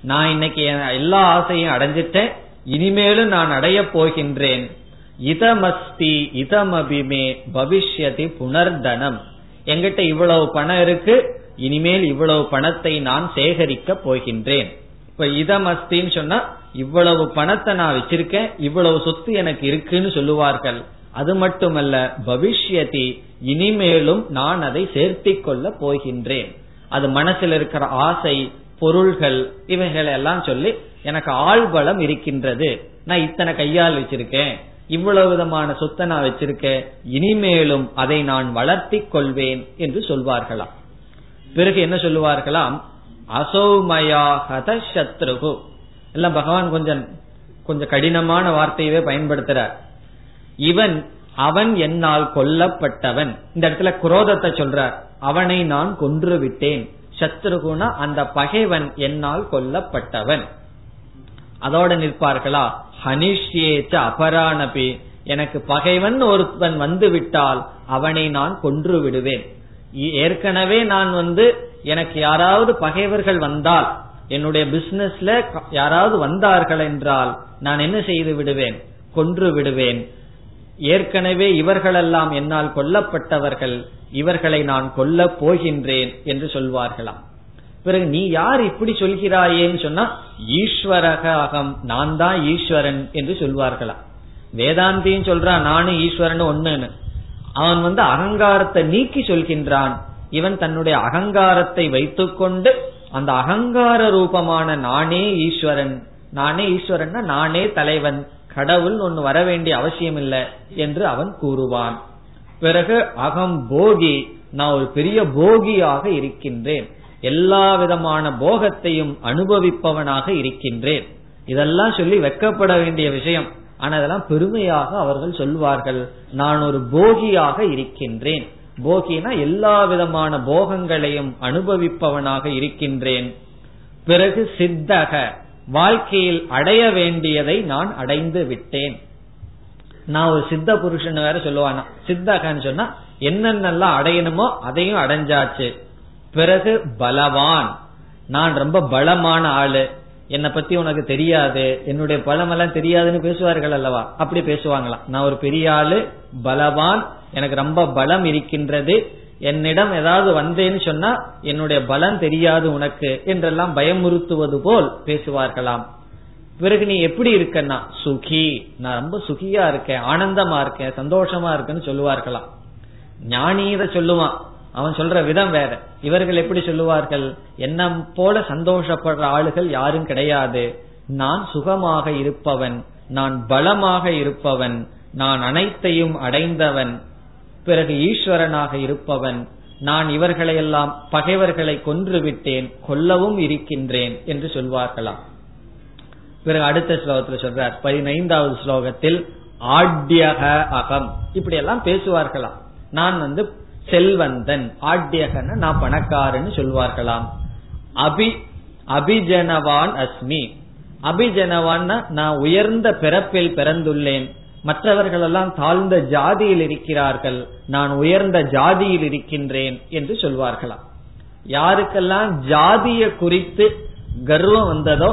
நான் இன்னைக்கு எல்லா ஆசையும் அடைஞ்சிட்டேன். இனிமேலும் நான் அடையப் போகின்றேன். இதமஸ்தி இதமபிமே பவிஷ்யதி புனர்தனம். எங்கிட்ட இவ்வளவு பணம் இருக்கு இனிமேல் இவ்வளவு பணத்தை நான் சேகரிக்க போகின்றேன். இப்ப இதமஸ்தின்னு சொன்னா இவ்வளவு பணத்தை நான் வச்சிருக்கேன் இவ்வளவு சொத்து எனக்கு இருக்குன்னு சொல்லுவார்கள். அது மட்டுமல்ல பவிஷ்யதி இனிமேலும் நான் அதை சேர்த்தி கொள்ள போகின்றேன். அது மனசில் இருக்கிற ஆசை பொருள்கள் இவைகள் எல்லாம் சொல்லி எனக்கு ஆள்பலம் இருக்கின்றது. நான் இத்தனை கையால் வச்சிருக்கேன். இவ்வளவு விதமான சொத்தை நான் வச்சிருக்கேன் இனிமேலும் அதை நான் வளர்த்தி கொள்வேன் என்று சொல்வார்களாம். பிறகு என்ன சொல்லுவார்களாம்? அசௌமயாகத சத்ருகு. எல்லாம் பகவான் கொஞ்சம் கொஞ்சம் கடினமான வார்த்தையவே பயன்படுத்துறார். இவன் அவன் என்னால் கொல்லப்பட்டவன். இந்த இடத்துல குரோதத்தை சொல்றார். அவனை நான் கொன்று விட்டேன் சத்ருகுனா அந்த பகைவன் என்னால் கொல்லப்பட்டவன். அதோட நிற்பார்களா? ஹனிஷ்யேச்ச அபராணபி. எனக்கு பகைவன் ஒருவன் வந்து விட்டால் அவனை நான் கொன்று விடுவேன் ஏற்கனவே நான் வந்து எனக்கு யாராவது பகைவர்கள் வந்தால் என்னுடைய பிசினஸ்ல யாராவது வந்தார்கள் என்றால் நான் என்ன செய்து விடுவேன்? கொன்று விடுவேன் ஏற்கனவே இவர்களெல்லாம் என்னால் கொல்லப்பட்டவர்கள் இவர்களை நான் கொல்லப் போகின்றேன் என்று சொல்வார்களாம். பிறகு நீ யார் இப்படி சொல்கிறாயேன்னு சொன்னா ஈஸ்வரக அகம் நான் தான் ஈஸ்வரன் என்று சொல்வார்களாம் வேதாந்தியும் சொல்றான் நானும் ஈஸ்வரன் ஒண்ணுன்னு. அவன் வந்து அகங்காரத்தை நீக்கி சொல்கின்றான். இவன் தன்னுடைய அகங்காரத்தை வைத்துக்கொண்டு அந்த அகங்கார ரூபமான நானே ஈஸ்வரன் நானே ஈஸ்வரன்னா நானே தலைவன் கடவுள் ஒன்னு வர வேண்டிய அவசியம் இல்லை என்று அவன் கூறுவான். பிறகு அகம் போகி நான் ஒரு பெரிய போகியாக இருக்கின்றேன். எல்லா விதமான போகத்தையும் அனுபவிப்பவனாக இருக்கின்றேன். இதெல்லாம் சொல்லி வெக்கப்பட வேண்டிய விஷயம். ஆனா அதெல்லாம் பெருமையாக அவர்கள் சொல்வார்கள். நான் ஒரு போகியாக இருக்கின்றேன். போகினா எல்லா விதமான போகங்களையும் அனுபவிப்பவனாக இருக்கின்றேன். பிறகு சித்தக வாழ்க்கையில் அடைய வேண்டியதை நான் அடைந்து விட்டேன். நான் ஒரு சித்த புருஷன் வேற சொல்லுவானா? சித்தகன்னு சொன்னா என்னென்னலாம் அடையணுமோ அதையும் அடைஞ்சாச்சு. பிறகு பலவான். நான் ரொம்ப பலமான ஆளு. என்னை பத்தி உனக்கு தெரியாது. என்னுடைய பலம் எல்லாம் தெரியாதுன்னு பேசுவார்கள் அல்லவா? அப்படி பேசுவாங்களாம். நான் ஒரு பெரிய ஆளு பலவான். எனக்கு ரொம்ப பலம் இருக்கின்றது. என்னிடம் ஏதாவது வந்தேன்னு சொன்னா என்னுடைய பலம் தெரியாது உனக்கு என்றெல்லாம் பயமுறுத்துவது போல் பேசுவார்களாம். பிறகு நீ எப்படி இருக்கன்னா? சுகி. நான் ரொம்ப சுகியா இருக்கேன் ஆனந்தமா இருக்கேன் சந்தோஷமா இருக்கேன்னு சொல்லுவார்களாம். ஞானி இதை சொல்லுவான். அவன் சொல்ற விதம் வேற. இவர்கள் எப்படி சொல்லுவார்கள்? என்ன போல சந்தோஷப்படுற ஆளுகள் யாரும் கிடையாது. நான் சுகமாக இருப்பவன் நான் பலமாக இருப்பவன் நான் அனைத்தையும் அடைந்தவன் பிறகு ஈஸ்வரனாக இருப்பவன் நான் இவர்களையெல்லாம் பகைவர்களை கொன்று விட்டேன் கொல்லவும் இருக்கின்றேன் என்று சொல்வார்களாம். பிறகு அடுத்த ஸ்லோகத்தில் சொல்றார் பதினைந்தாவது ஸ்லோகத்தில் ஆட்யக அகம். இப்படி எல்லாம் பேசுவார்களாம். நான் வந்து செல்வந்தன் ஆட்யகன நான் பணக்காரன்னு சொல்வார்களாம். அபி அபிஜனவான் அஸ்மி. அபிஜனவான் நான் உயர்ந்த பிறப்பில் பிறந்துள்ளேன். மற்றவர்கள் எல்லாம் தாழ்ந்த ஜாதியில் இருக்கிறார்கள். நான் உயர்ந்த ஜாதியில் இருக்கின்றேன் என்று சொல்வார்களாம். யாருக்கெல்லாம் ஜாதிய குறித்து கர்வம் வந்ததோ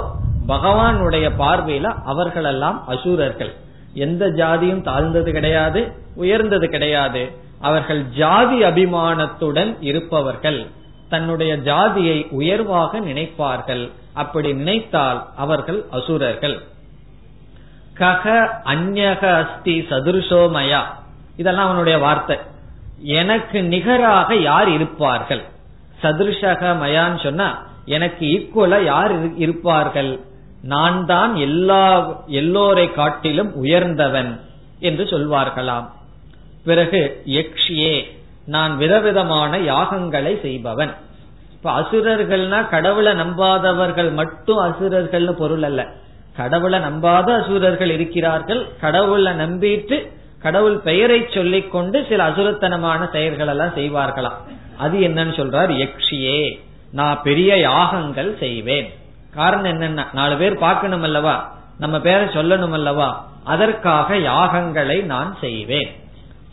பகவானுடைய பார்வையில அவர்களெல்லாம் அசுரர்கள். எந்த ஜாதியும் தாழ்ந்தது கிடையாது உயர்ந்தது கிடையாது. அவர்கள் ஜாதி அபிமானத்துடன் இருப்பவர்கள் தன்னுடைய ஜாதியை உயர்வாக நினைப்பார்கள். அப்படி நினைத்தால் அவர்கள் அசுரர்கள். கக அந்நக அஸ்தி சதுருஷோமயா இதெல்லாம் அவனுடைய வார்த்தை. எனக்கு நிகராக யார் இருப்பார்கள்? சதுருஷக மயான்னு சொன்னா எனக்கு ஈக்குவலா யார் இருப்பார்கள்? நான் தான் எல்லா எல்லோரை காட்டிலும் உயர்ந்தவன் என்று சொல்வார்களாம். பிறகு யக்ஷியே நான் விதவிதமான யாகங்களை செய்பவன். இப்ப அசுரர்கள்னா கடவுளை நம்பாதவர்கள் மட்டும் அசுரர்கள்னு பொருள் அல்ல. கடவுளை நம்பாத அசுரர்கள் இருக்கிறார்கள். கடவுளை நம்பிட்டு கடவுள் பெயரை சொல்லிக் கொண்டு சில அசுரத்தனமான செயல்கள் எல்லாம் செய்வார்களாம். அது என்னன்னு சொல்றார் யக்ஷியே நான் பெரிய யாகங்கள் செய்வேன். காரணம் என்னன்னா நாலு பேர் பார்க்கணும் அல்லவா? நம்ம பேரை சொல்லணும் அல்லவா? அதற்காக யாகங்களை நான் செய்வேன்.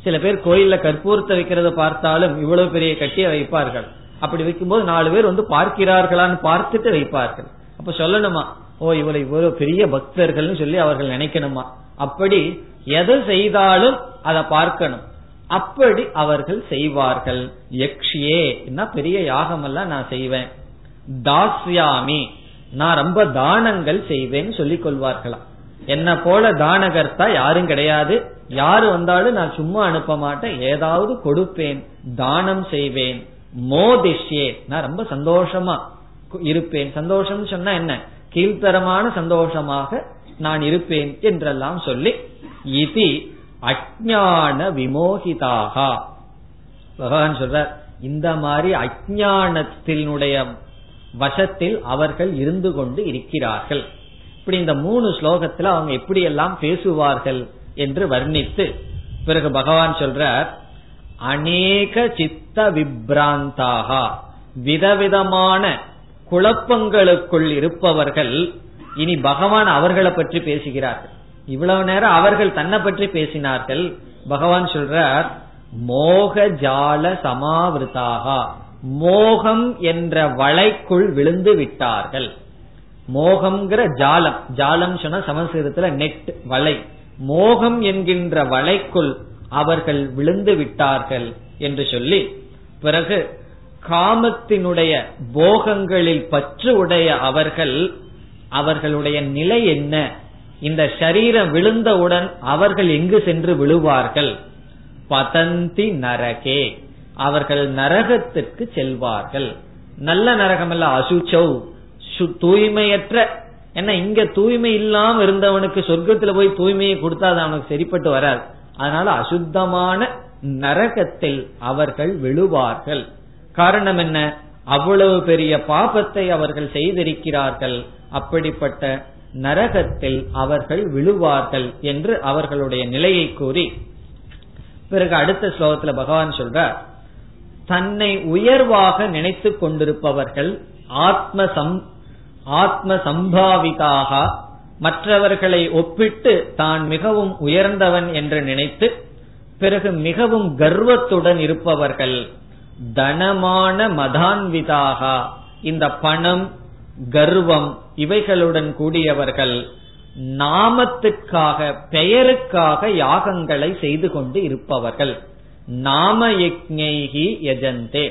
சில பேர் கோயில்ல கற்பூரத்தை வைக்கிறத பார்த்தாலும் இவ்வளவு பெரிய கட்டிய வைப்பார்கள். அப்படி வைக்கும்போது நாலு பேர் வந்து பார்க்கிறார்களான்னு பார்த்துட்டு வைப்பார்கள். அப்ப சொல்லணுமா? ஓ இவரை இவ்வளவு பெரிய பக்தர்கள்னு சொல்லி அவர்கள் நினைக்கணுமா? அப்படி எது செய்தாலும் அதை பார்க்கணும். அப்படி அவர்கள் செய்வார்கள். யக்ஷியே பெரிய யாகம் எல்லாம் நான் செய்வேன். தாஸ்யாமி நான் ரொம்ப தானங்கள் செய்வேன் சொல்லிக் கொள்வார்களாம் என்ன போல தானகர்த்தா யாரும் கிடையாது. யாரு வந்தாலும் நான் சும்மா அனுப்ப மாட்டேன். ஏதாவது கொடுப்பேன் தானம் செய்வேன் மோதிஷ்யே. நான் ரொம்ப சந்தோஷமா இருப்பேன். சந்தோஷம் சொன்னா என்ன? கீழ்த்தரமான சந்தோஷமாக நான் இருப்பேன் என்றெல்லாம் சொல்லி இது அஜான விமோகிதாக. பகவான் சொல்றார் இந்த மாதிரி அஜானத்தினுடைய வசத்தில் அவர்கள் இருந்து கொண்டு இருக்கிறார்கள். இப்படி இந்த மூணு ஸ்லோகத்துல அவங்க எப்படி எல்லாம் பேசுவார்கள் என்று வர்ணித்து பிறகு பகவான் சொல்றார் அநேக சித்த விப்ராந்தாக விதவிதமான குழப்பங்களுக்குள் இருப்பவர்கள் இனி பகவான் அவர்களை பற்றி பேசுகிறார்கள். இவ்வளவு நேரம் அவர்கள் தன்னை பற்றி பேசினார்கள். பகவான் சொல்றார் மோக ஜால சமாவிருத்தாக மோகம் என்ற வளைக்குள் விழுந்து விட்டார்கள். மோகம்ங்கிற ஜாலம். ஜாலம் சொன்னா சமஸ்கிருதத்துல நெட் வலை. மோகம் என்கின்ற வலைக்குள் அவர்கள் விழுந்து விட்டார்கள் என்று சொல்லி பிறகு காமத்தினுடைய போகங்களில் பற்று உடைய அவர்கள் அவர்களுடைய நிலை என்ன? இந்த சரீரம் விழுந்தவுடன் அவர்கள் எங்கு சென்று விழுவார்கள்? பதந்தி நரகே. அவர்கள் நரகத்திற்கு செல்வார்கள். நல்ல நரகம் அல்ல அசுச்சௌ. தூய்மையற்ற என்ன இங்க தூய்மை இல்லாம இருந்தவனுக்கு சொர்க்கத்துல போய் தூய்மையை கொடுத்தா அது அவனுக்கு சரிப்பட்டு வராது. அதனால அசுத்தமான நரகத்தில் அவர்கள் விழுவார்கள். காரணம் என்ன? அவ்வளவு பெரிய பாபத்தை அவர்கள் செய்திருக்கிறார்கள். அப்படிப்பட்ட நரகத்தில் அவர்கள் விழுவார்கள் என்று அவர்களுடைய நிலையை கூறி. பிறகு அடுத்த ஸ்லோகத்துல பகவான் சொல்றார் தன்னை உயர்வாக நினைத்து கொண்டிருப்பவர்கள் ஆத்ம சம் ஆத்ம சம்பாவிதாக மற்றவர்களை ஒப்பிட்டு தான் மிகவும் உயர்ந்தவன் என்று நினைத்து பிறகு மிகவும் கர்வத்துடன் இருப்பவர்கள். தனமான மதான்விதாக இந்த பணம் கர்வம் இவைகளுடன் கூடியவர்கள். நாமத்துக்காக பெயருக்காக யாகங்களை செய்து கொண்டு இருப்பவர்கள். நாம யஜந்தே.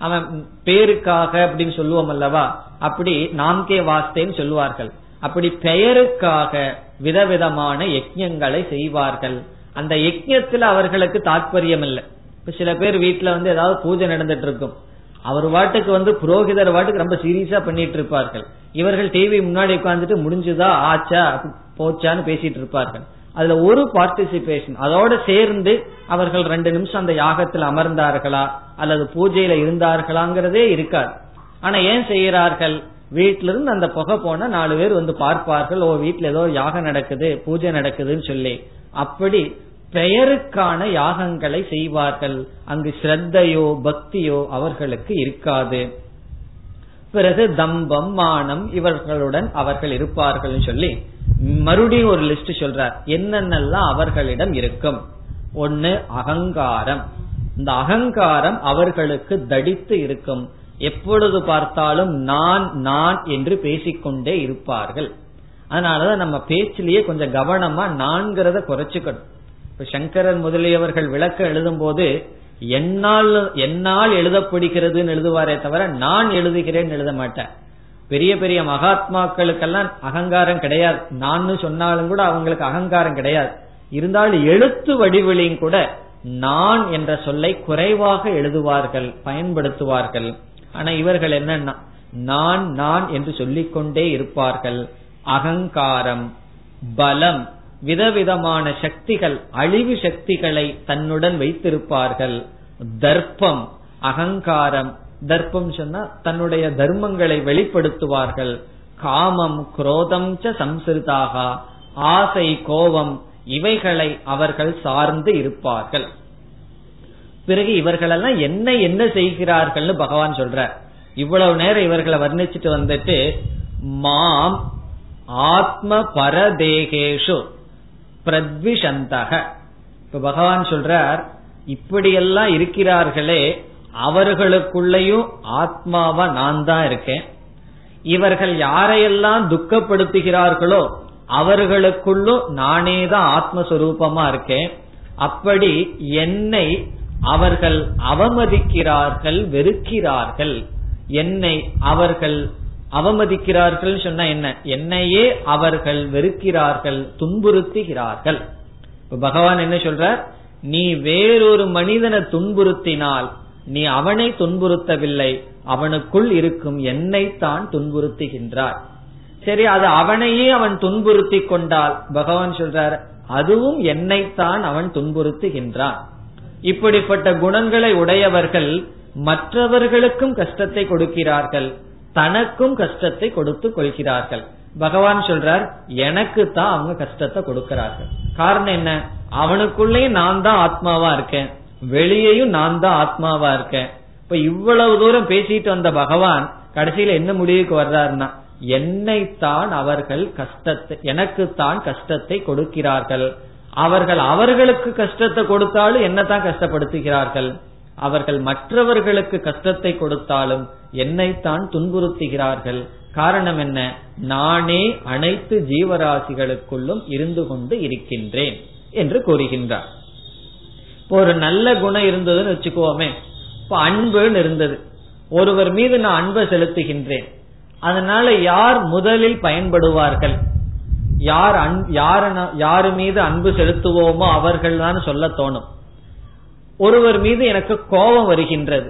அவன் பேருக்காக அப்படின்னு சொல்லுவோம் அல்லவா? அப்படி நாம்கே வாஸ்தேன்னு சொல்லுவார்கள். அப்படி பெயருக்காக விதவிதமான யஜ்யங்களை செய்வார்கள். அந்த யஜ்யத்துல அவர்களுக்கு தாற்பயம் இல்லை இப்ப சில பேர் வீட்டுல வந்து ஏதாவது பூஜை நடந்துட்டு இருக்கும் அவர் வாட்டுக்கு வந்து புரோகிதர் வாட்டுக்கு ரொம்ப சீரியஸா பண்ணிட்டு இருப்பார்கள் இவர்கள் டிவி முன்னாடி உட்கார்ந்துட்டு முடிஞ்சுதா? ஆச்சா? போச்சான்னு பேசிட்டு இருப்பார்கள் அதுல ஒரு பார்ட்டிசிபேஷன் அதோட சேர்ந்து அவர்கள் ரெண்டு நிமிஷம் அந்த யாகத்தில் அமர்ந்தார்களா அல்லது பூஜையில இருந்தார்களாங்கிறதே இருக்காது. ஆனா ஏன் செய்யறார்கள் வீட்டில இருந்து அந்த புகை போனா நாலு பேர் வந்து பார்ப்பார்கள் ஓ வீட்டுல ஏதோ யாகம் நடக்குது பூஜை நடக்குதுன்னு சொல்லி. அப்படி பெயருக்கான யாகங்களை செய்வார்கள். அங்கு ஸ்ரத்தையோ பக்தியோ அவர்களுக்கு இருக்காது. பிறகு தம்பம் மானம் இவர்களுடன் அவர்கள் இருப்பார்கள் சொல்லி மறுபடியும் ஒரு லிஸ்ட் சொல்றார். என்னென்னலாம் அவர்களிடம் இருக்கும்? ஒன்னு அகங்காரம். இந்த அகங்காரம் அவர்களுக்கு தடித்து இருக்கும். எப்பொழுது பார்த்தாலும் நான் நான் என்று பேசிக்கொண்டே இருப்பார்கள். அதனாலதான் நம்ம பேச்சிலேயே கொஞ்சம் கவனமா நான்கிறத குறைச்சுக்கணும். இப்ப சங்கரன் முதலியவர்கள் விளக்க எழுதும் போது என்னால் என்னால் எழுதப்படுகிறதுன்னு எழுதுவாரே தவிர நான் எழுதுகிறேன்னு எழுத மாட்டேன். பெரிய பெரிய மகாத்மாக்களுக்கெல்லாம் அகங்காரம் கிடையாது. நான் சொன்னாலும் கூட அவங்களுக்கு அகங்காரம் கிடையாது. இருந்தாலும் எழுத்து வடிவிலையும் கூட நான் என்ற சொல்லை குறைவாக எழுதுவார்கள் பயன்படுத்துவார்கள். ஆனா இவர்கள் என்னன்னா நான் நான் என்று சொல்லிக்கொண்டே இருப்பார்கள். அகங்காரம் பலம் விதவிதமான சக்திகள் அழிவு சக்திகளை தன்னுடன் வைத்திருப்பார்கள். தர்ப்பம் அகங்காரம். தர்ப்பம் சொன்னா தன்னுடைய தர்மங்களை வெளிப்படுத்துவார்கள். காமம் குரோதம் சம்சிருதாக ஆசை கோபம் இவைகளை அவர்கள் சார்ந்து இருப்பார்கள். பிறகு இவர்களெல்லாம் என்ன என்ன செய்கிறார்கள்னு பகவான் சொல்ற இவ்வளவு நேரம் இவர்களை வர்ணிச்சுட்டு வந்துட்டு மாம் ஆத்ம பரதேகேஷு. பிரத்விஷந்தக. இப்ப பகவான் சொல்றார் இப்படியெல்லாம் இருக்கிறார்களே அவர்களுக்குள்ளேயும் ஆத்மாவா நான் தான் இருக்கேன். இவர்கள் யாரையெல்லாம் துக்கப்படுத்துகிறார்களோ அவர்களுக்குள்ளும் நானே தான் ஆத்மஸ்வரூபமா இருக்கேன். அப்படி என்னை அவர்கள் அவமதிக்கிறார்கள் வெறுக்கிறார்கள். என்னை அவர்கள் அவமதிக்கிறார்கள் சொன்னா என்ன? என்னையே அவர்கள் வெறுக்கிறார்கள் துன்புறுத்துகிறார்கள். பகவான் என்ன சொல்ற நீ வேறொரு மனிதனை துன்புறுத்தினால் நீ அவனை துன்புறுத்தவில்லை அவனுக்குள் இருக்கும் என்னை தான் துன்புறுத்துகின்றார். சரி அது அவனையே அவன் துன்புறுத்தி கொண்டால் பகவான் சொல்றார் அதுவும் என்னைத்தான் அவன் துன்புறுத்துகின்றான். இப்படிப்பட்ட குணங்களை உடையவர்கள் மற்றவர்களுக்கும் கஷ்டத்தை கொடுக்கிறார்கள். தனக்கும் கஷ்டத்தை கொடுத்து கொள்கிறார்கள். பகவான் சொல்றார் எனக்கு தான் அவங்க கஷ்டத்தை கொடுக்கிறார்கள். காரணம் என்ன? அவனுக்குள்ளேயும் நான் தான் ஆத்மாவா இருக்கேன். வெளியேயும் நான் தான் ஆத்மாவா இருக்கேன். இப்ப இவ்வளவு தூரம் பேசிட்டு வந்த பகவான் கடைசியில என்ன முடிவுக்கு வர்றாருன்னா என்னைத்தான் அவர்கள் கஷ்டத்தை எனக்குத்தான் கஷ்டத்தை கொடுக்கிறார்கள். அவர்கள் அவர்களுக்கு கஷ்டத்தை கொடுத்தாலும் என்னத்தான் கஷ்டப்படுத்துகிறார்கள். அவர்கள் மற்றவர்களுக்கு கஷ்டத்தை கொடுத்தாலும் என்னைத்தான் துன்புறுத்துகிறார்கள். காரணம் என்ன? நானே அனைத்து ஜீவராசிகளுக்குள்ளும் இருந்து கொண்டு இருக்கின்றேன் என்று கூறுகின்றார். இப்போ ஒரு நல்ல குணம் இருந்ததுன்னு வச்சுக்கோமே. இப்ப அன்புன்னு இருந்தது. ஒருவர் மீது நான் அன்பை செலுத்துகின்றேன். அதனால யார் முதலில் பயன்படுவார்கள்? யார் யாரு மீது அன்பு செலுத்துவோமோ அவர்கள் தான் சொல்ல தோணும். ஒருவர் மீது எனக்கு கோபம் வருகின்றது.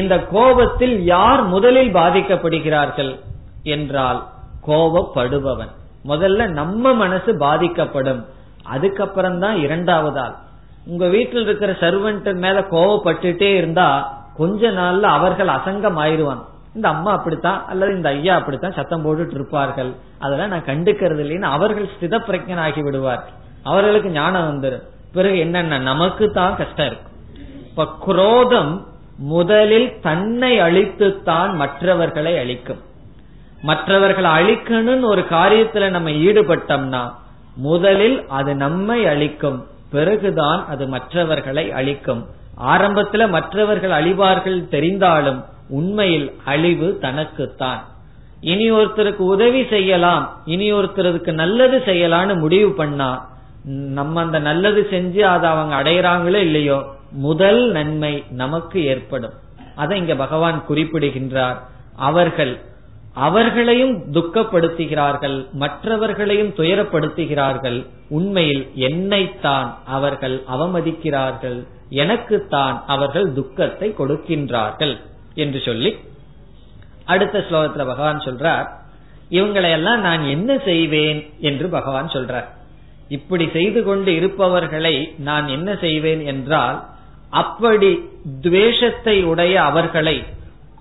இந்த கோபத்தில் யார் முதலில் பாதிக்கப்படுகிறார்கள் என்றால் கோபப்படுபவன். முதல்ல நம்ம மனசு பாதிக்கப்படும். அதுக்கப்புறம் தான் இரண்டாவது ஆள் உங்க வீட்டில் இருக்கிற சர்வெண்ட் மேல கோவப்பட்டுட்டே இருந்தா கொஞ்ச நாள்ல அவர்கள் அசங்கம் ஆயிருவாங்க இந்த அம்மா அப்படித்தான் அல்லது இந்த ஐயா அப்படித்தான் சத்தம் போட்டுட்டு இருப்பார்கள். அதெல்லாம் நான் கண்டுக்கிறது இல்லைன்னு அவர்கள் ஸ்தித பிரஜன் ஆகி விடுவார்கள். அவர்களுக்கு ஞானம் வந்துடும் பிறகு என்னென்ன? நமக்கு தான் கஷ்டம் இருக்கும். இப்ப குரோதம் முதலில் தன்னை அழித்துத்தான் மற்றவர்களை அழிக்கும். மற்றவர்களை அழிக்கணும்னு ஒரு காரியத்துல நம்ம ஈடுபட்டோம்னா முதலில் அது நம்மை அழிக்கும். பிறகுதான் அது மற்றவர்களை அழிக்கும். ஆரம்பத்துல மற்றவர்கள் அழிவார்கள் தெரிந்தாலும் உண்மையில் அழிவு தனக்குத்தான். இனி ஒருத்தருக்கு உதவி செய்யலாம் இனி ஒருத்தருக்கு நல்லது செய்யலாம்னு முடிவு பண்ணா நம்ம அந்த நல்லது செஞ்சு அதை அவங்க அடையிறாங்களோ இல்லையோ முதல் நன்மை நமக்கு ஏற்படும். அதை இங்க பகவான் குறிப்பிடுகின்றார். அவர்கள் அவர்களையும் துக்கப்படுத்துகிறார்கள் மற்றவர்களையும் துயரப்படுத்துகிறார்கள். உண்மையில் என்னைத்தான் அவர்கள் அவமதிக்கிறார்கள். எனக்குத்தான் அவர்கள் துக்கத்தை கொடுக்கின்றார்கள் என்று சொல்லி அடுத்த ஸ்லோகத்துல பகவான் சொல்றார் இவங்களையெல்லாம் நான் என்ன செய்வேன்? என்று பகவான் சொல்றார். இப்படி செய்து கொண்டு இருப்பவர்களை நான் என்ன செய்வேன் என்றால் அப்படி துவேஷத்தை உடைய அவர்களை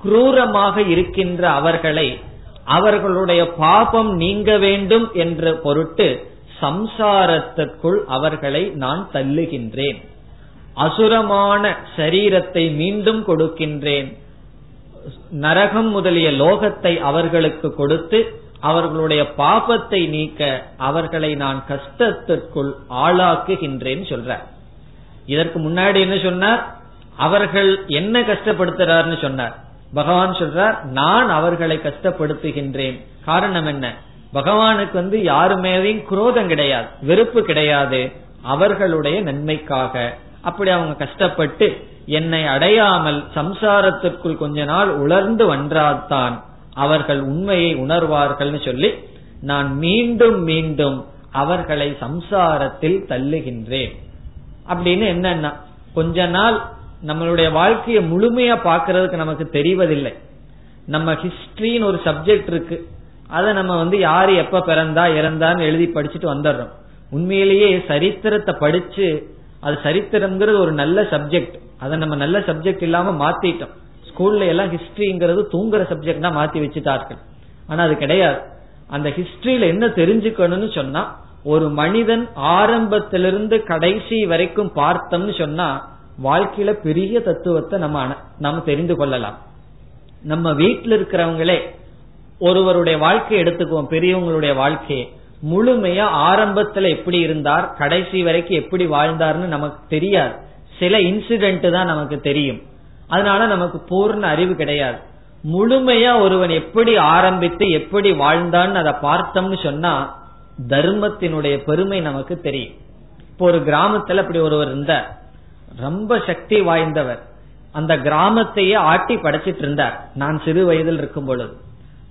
குரூரமாக இருக்கின்ற அவர்களை அவர்களுடைய பாபம் நீங்க வேண்டும் என்ற பொருட்டு சம்சாரத்திற்குள் அவர்களை நான் தள்ளுகின்றேன். அசுரமான சரீரத்தை மீண்டும் கொடுக்கின்றேன். நரகம் முதலிய லோகத்தை அவர்களுக்கு கொடுத்து அவர்களுடைய பாபத்தை நீக்க அவர்களை நான் கஷ்டத்திற்குள் ஆளாக்குகின்றேன் சொல்ற இதற்கு முன்னாடி என்ன சொன்னார்? அவர்கள் என்ன கஷ்டப்படுத்துறாருன்னு சொன்னார். பகவான் சொல்றார் நான் அவர்களை கஷ்டப்படுத்துகின்றேன். காரணம் என்ன? பகவானுக்கு வந்து யாரு மேலேயும் குரோதம் கிடையாது வெறுப்பு கிடையாது. அவர்களுடைய நன்மைக்காக. அப்படி அவங்க கஷ்டப்பட்டு என்னை அடையாமல் சம்சாரத்திற்குள் கொஞ்ச நாள் உலர்ந்து வன்றாதான் அவர்கள் உண்மையை உணர்வார்கள் சொல்லி நான் மீண்டும் மீண்டும் அவர்களை சம்சாரத்தில் தள்ளுகின்றேன். அப்படின்னு என்னன்னா கொஞ்ச நாள் நம்மளுடைய வாழ்க்கையை முழுமையா பாக்குறதுக்கு நமக்கு தெரிவதில்லை. நம்ம ஹிஸ்டரின்னு ஒரு சப்ஜெக்ட் இருக்கு. அதை நம்ம வந்து யாரு எப்ப பிறந்தா இறந்தான்னு எழுதி படிச்சுட்டு வந்துடுறோம். உண்மையிலேயே சரித்திரத்தை படிச்சு அது சரித்திரம்ங்கிறது ஒரு நல்ல சப்ஜெக்ட் அதை நம்ம நல்ல சப்ஜெக்ட் இல்லாம மாத்திட்டோம். ஸ்கூல்ல எல்லாம் ஹிஸ்டரிங்கிறது தூங்குற சப்ஜெக்ட் தான் மாத்தி வச்சுட்டார்கள். ஆனா அது கிடையாது. அந்த ஹிஸ்டரியில என்ன தெரிஞ்சுக்கணும்னு சொன்னா ஒரு மனிதன் ஆரம்பத்திலிருந்து கடைசி வரைக்கும் பார்த்தோம்னு சொன்னா வாழ்க்கையில பெரிய தத்துவத்தை நம்ம நம்ம தெரிந்து கொள்ளலாம். நம்ம வீட்டில் இருக்கிறவங்களே ஒருவருடைய வாழ்க்கையை எடுத்துக்குவோம் பெரியவங்களுடைய வாழ்க்கையை. முழுமையா ஆரம்பத்துல எப்படி இருந்தார் கடைசி வரைக்கும் எப்படி வாழ்ந்தார்னு நமக்கு தெரியாது. சில இன்சிடென்ட் தான் நமக்கு தெரியும். அதனால நமக்கு பூர்ண அறிவு கிடையாது. முழுமையா ஒருவன் எப்படி ஆரம்பித்து எப்படி வாழ்ந்தான்னு அதை பார்த்தோம்னு சொன்னா தர்மத்தினுடைய பெருமை நமக்கு தெரியும். இப்போ ஒரு கிராமத்துல அப்படி ஒருவர் இருந்தார். ரொம்ப சக்தி வாய்ந்தவர். அந்த கிராமத்தையே ஆட்டி படைச்சிட்டு இருந்தார். நான் சிறு வயதில் இருக்கும் பொழுது.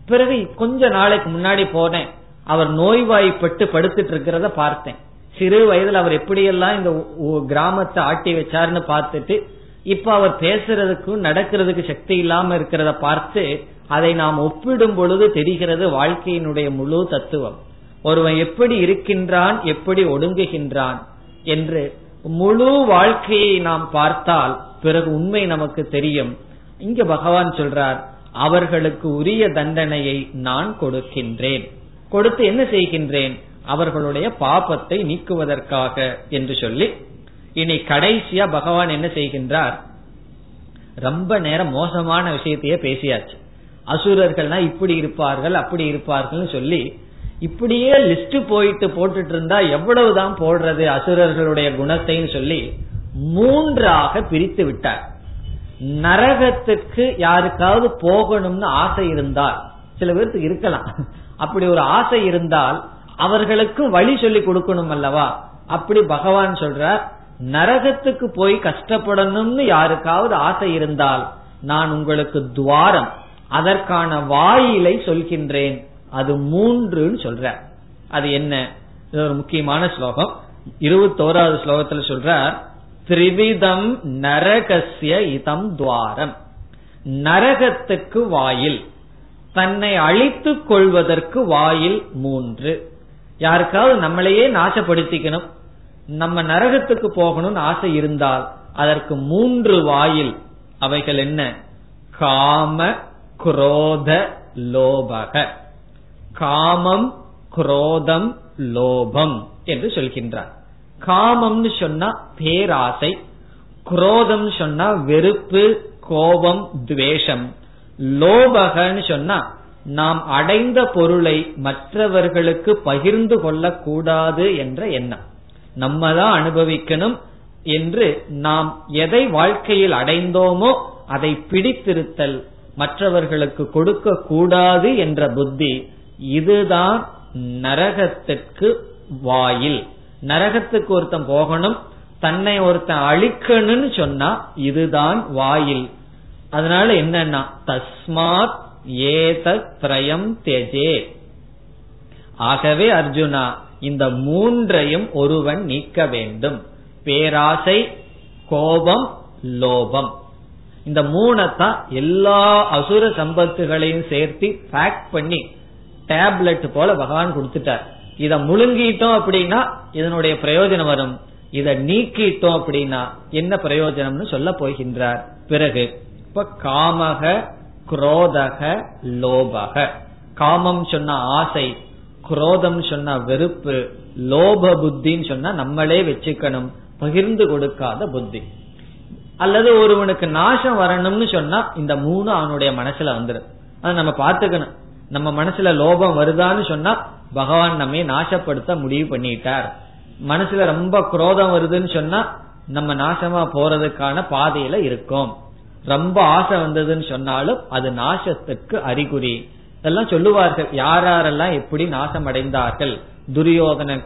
பிறகு கொஞ்ச நாளைக்கு முன்னாடி போனேன். அவர் நோய்வாய்ப்பட்டு படுத்துட்டு இருக்கிறத பார்த்தேன். சிறு வயதில் அவர் எப்படியெல்லாம் இந்த கிராமத்தை ஆட்டி வச்சாருன்னு பார்த்துட்டு இப்ப அவர் பேசுறதுக்கும் நடக்கிறதுக்கு சக்தி இல்லாம இருக்கிறத பார்த்து அதை நாம் ஒப்பிடும் பொழுது தெரிகிறது வாழ்க்கையினுடைய முழு தத்துவம். ஒருவன் எப்படி இருக்கின்றான் எப்படி ஒடுங்குகின்றான் என்று முழு வாழ்க்கையை நாம் பார்த்தால் பிறகு உண்மை நமக்கு தெரியும். இங்க பகவான் சொல்றார் அவர்களுக்கு உரிய தண்டனையை நான் கொடுக்கின்றேன். கொடுத்து என்ன செய்கின்றேன்? அவர்களுடைய பாபத்தை நீக்குவதற்காக என்று சொல்லி இனி கடைசியா பகவான் என்ன செய்கின்றார்? ரொம்ப நேரம் மோசமான விஷயத்தையே பேசியாச்சு. அசுரர்கள்னா இப்படி இருப்பார்கள் அப்படி இருப்பார்கள் சொல்லி இப்படியே லிஸ்ட் போயிட்டு போட்டுட்டு இருந்தா எவ்வளவுதான் போடுறது அசுரர்களுடைய குணத்தைன்னு சொல்லி மூன்றாக பிரித்து விட்டார். நரகத்துக்கு யாருக்காவது போகணும்னு ஆசை இருந்தால் சில பேருக்கு இருக்கலாம். அப்படி ஒரு ஆசை இருந்தால் அவர்களுக்கும் வழி சொல்லி கொடுக்கணும் அல்லவா? அப்படி பகவான் சொல்றார் நரகத்துக்கு போய் கஷ்டப்படணும்னு யாருக்காவது ஆசை இருந்தால் நான் உங்களுக்கு துவாரம் அதற்கான வாயிலை சொல்கின்றேன். அது மூன்றுன்னு சொல்ற. அது என்ன? இது ஒரு முக்கியமான ஸ்லோகம். இருபத்தோராவது ஸ்லோகத்துல சொல்ற திரிவிதம் நரகசிய இதம் துவாரம். நரகத்துக்கு வாயில் தன்னை அழித்துக் கொள்வதற்கு வாயில் மூன்று. யாருக்காவது நம்மளையே நாசப்படுத்திக்கணும். நம்ம நரகத்துக்கு போகணும்னு ஆசை இருந்தால் அதற்கு மூன்று வாயில். அவைகள் என்ன? காம குரோத லோபக. காமம் குரோதம் லோபம் என்று சொல்கின்றார். காமம்னு சொன்னா பேராசை குரோதம் சொன்னா வெறுப்பு கோபம் துவேஷம். லோபகன்னு சொன்னா நாம் அடைந்த பொருளை மற்றவர்களுக்கு பகிர்ந்து கொள்ளக்கூடாது என்ற எண்ணம். நம்ம தான் அனுபவிக்கணும் என்று நாம் எதை வாழ்க்கையில் அடைந்தோமோ அதை பிடித்திருத்தல் மற்றவர்களுக்கு கொடுக்க கூடாது என்ற புத்தி இதுதான் நரகத்துக்கு வாயில். நரகத்துக்கு ஒருத்தன் போகணும் தன்னை ஒருத்தன் அழிக்கணும்னு சொன்னா இதுதான் வாயில். அதனால என்னன்னா தஸ்மாத் ஏத திரயம் தெஜே. ஆகவே அர்ஜுனா இந்த மூன்றையும் ஒருவன் நீக்க வேண்டும். பேராசை கோபம் லோபம். இந்த மூணத்தான் எல்லா அசுர சம்பத்துகளையும் சேர்த்து பேக் பண்ணி டேப்லெட் போல பகவான் கொடுத்துட்டார். இத முழுங்கிட்டோம் அப்படின்னா இதனுடைய பிரயோஜனம் வரும். இத நீக்கிட்டோம் அப்படின்னா என்ன பிரயோஜனம்னு சொல்ல போகின்றார். பிறகு இப்ப காமக குரோதக லோபக. காமம் சொன்ன ஆசை குரோதம் சொன்ன வெறுப்பு லோப புத்தின்னு சொன்னா நம்மளே வச்சுக்கணும் பகிர்ந்து கொடுக்காத புத்தி. அல்லது ஒருவனுக்கு நாசம் வரணும்னு சொன்னா இந்த மூணு அவனுடைய மனசுல வந்துடும் அதை நம்ம பார்த்துக்கணும். நம்ம மனசுல லோபம் வருதான்னு சொன்னா பகவான் நம்மை நாசப்படுத்த முடிவு பண்ணிட்டார். மனசுல ரொம்ப குரோதம் வருதுன்னு சொன்னா நம்ம நாசமா போறதுக்கான பாதையில இருக்கோம். ரொம்ப ஆசை வந்ததுன்னு சொன்னாலும் அது நாசத்துக்கு அறிகுறி. இதெல்லாம் சொல்லுவார்கள் யாரெல்லாம் எப்படி நாசம் அடைந்தார்கள் துரியோதனன்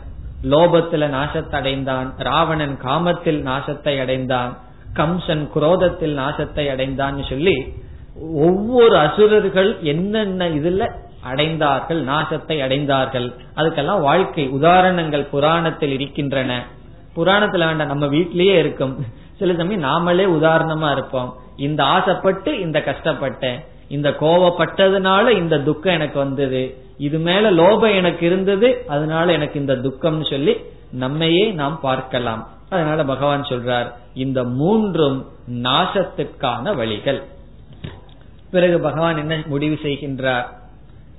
லோபத்துல நாசத்தை அடைந்தான் ராவணன் காமத்தில் நாசத்தை அடைந்தான் கம்சன் குரோதத்தில் நாசத்தை அடைந்தான்னு சொல்லி ஒவ்வொரு அசுரர்கள் என்னென்ன இதுல அடைந்தார்கள் நாசத்தை அடைந்தார்கள் அதுக்கெல்லாம் வாழ்க்கை உதாரணங்கள் புராணத்தில் இருக்கின்றன. புராணத்துல வேண்டாம் நம்ம வீட்டிலேயே இருக்கும். சில சமயம் நாமளே உதாரணமா இருப்போம். இந்த ஆசைப்பட்டு இந்த கஷ்டப்பட்டேன். இந்த கோவப்பட்டதுனால இந்த துக்கம் எனக்கு வந்தது. இது மேல லோபம் எனக்கு இருந்தது அதனால எனக்கு இந்த துக்கம்னு சொல்லி நம்மையே நாம் பார்க்கலாம். அதனால பகவான் சொல்றார் இந்த மூன்றும் நாசத்துக்கான வழிகள். பிறகு பகவான் என்ன முடிவு செய்கின்றார்?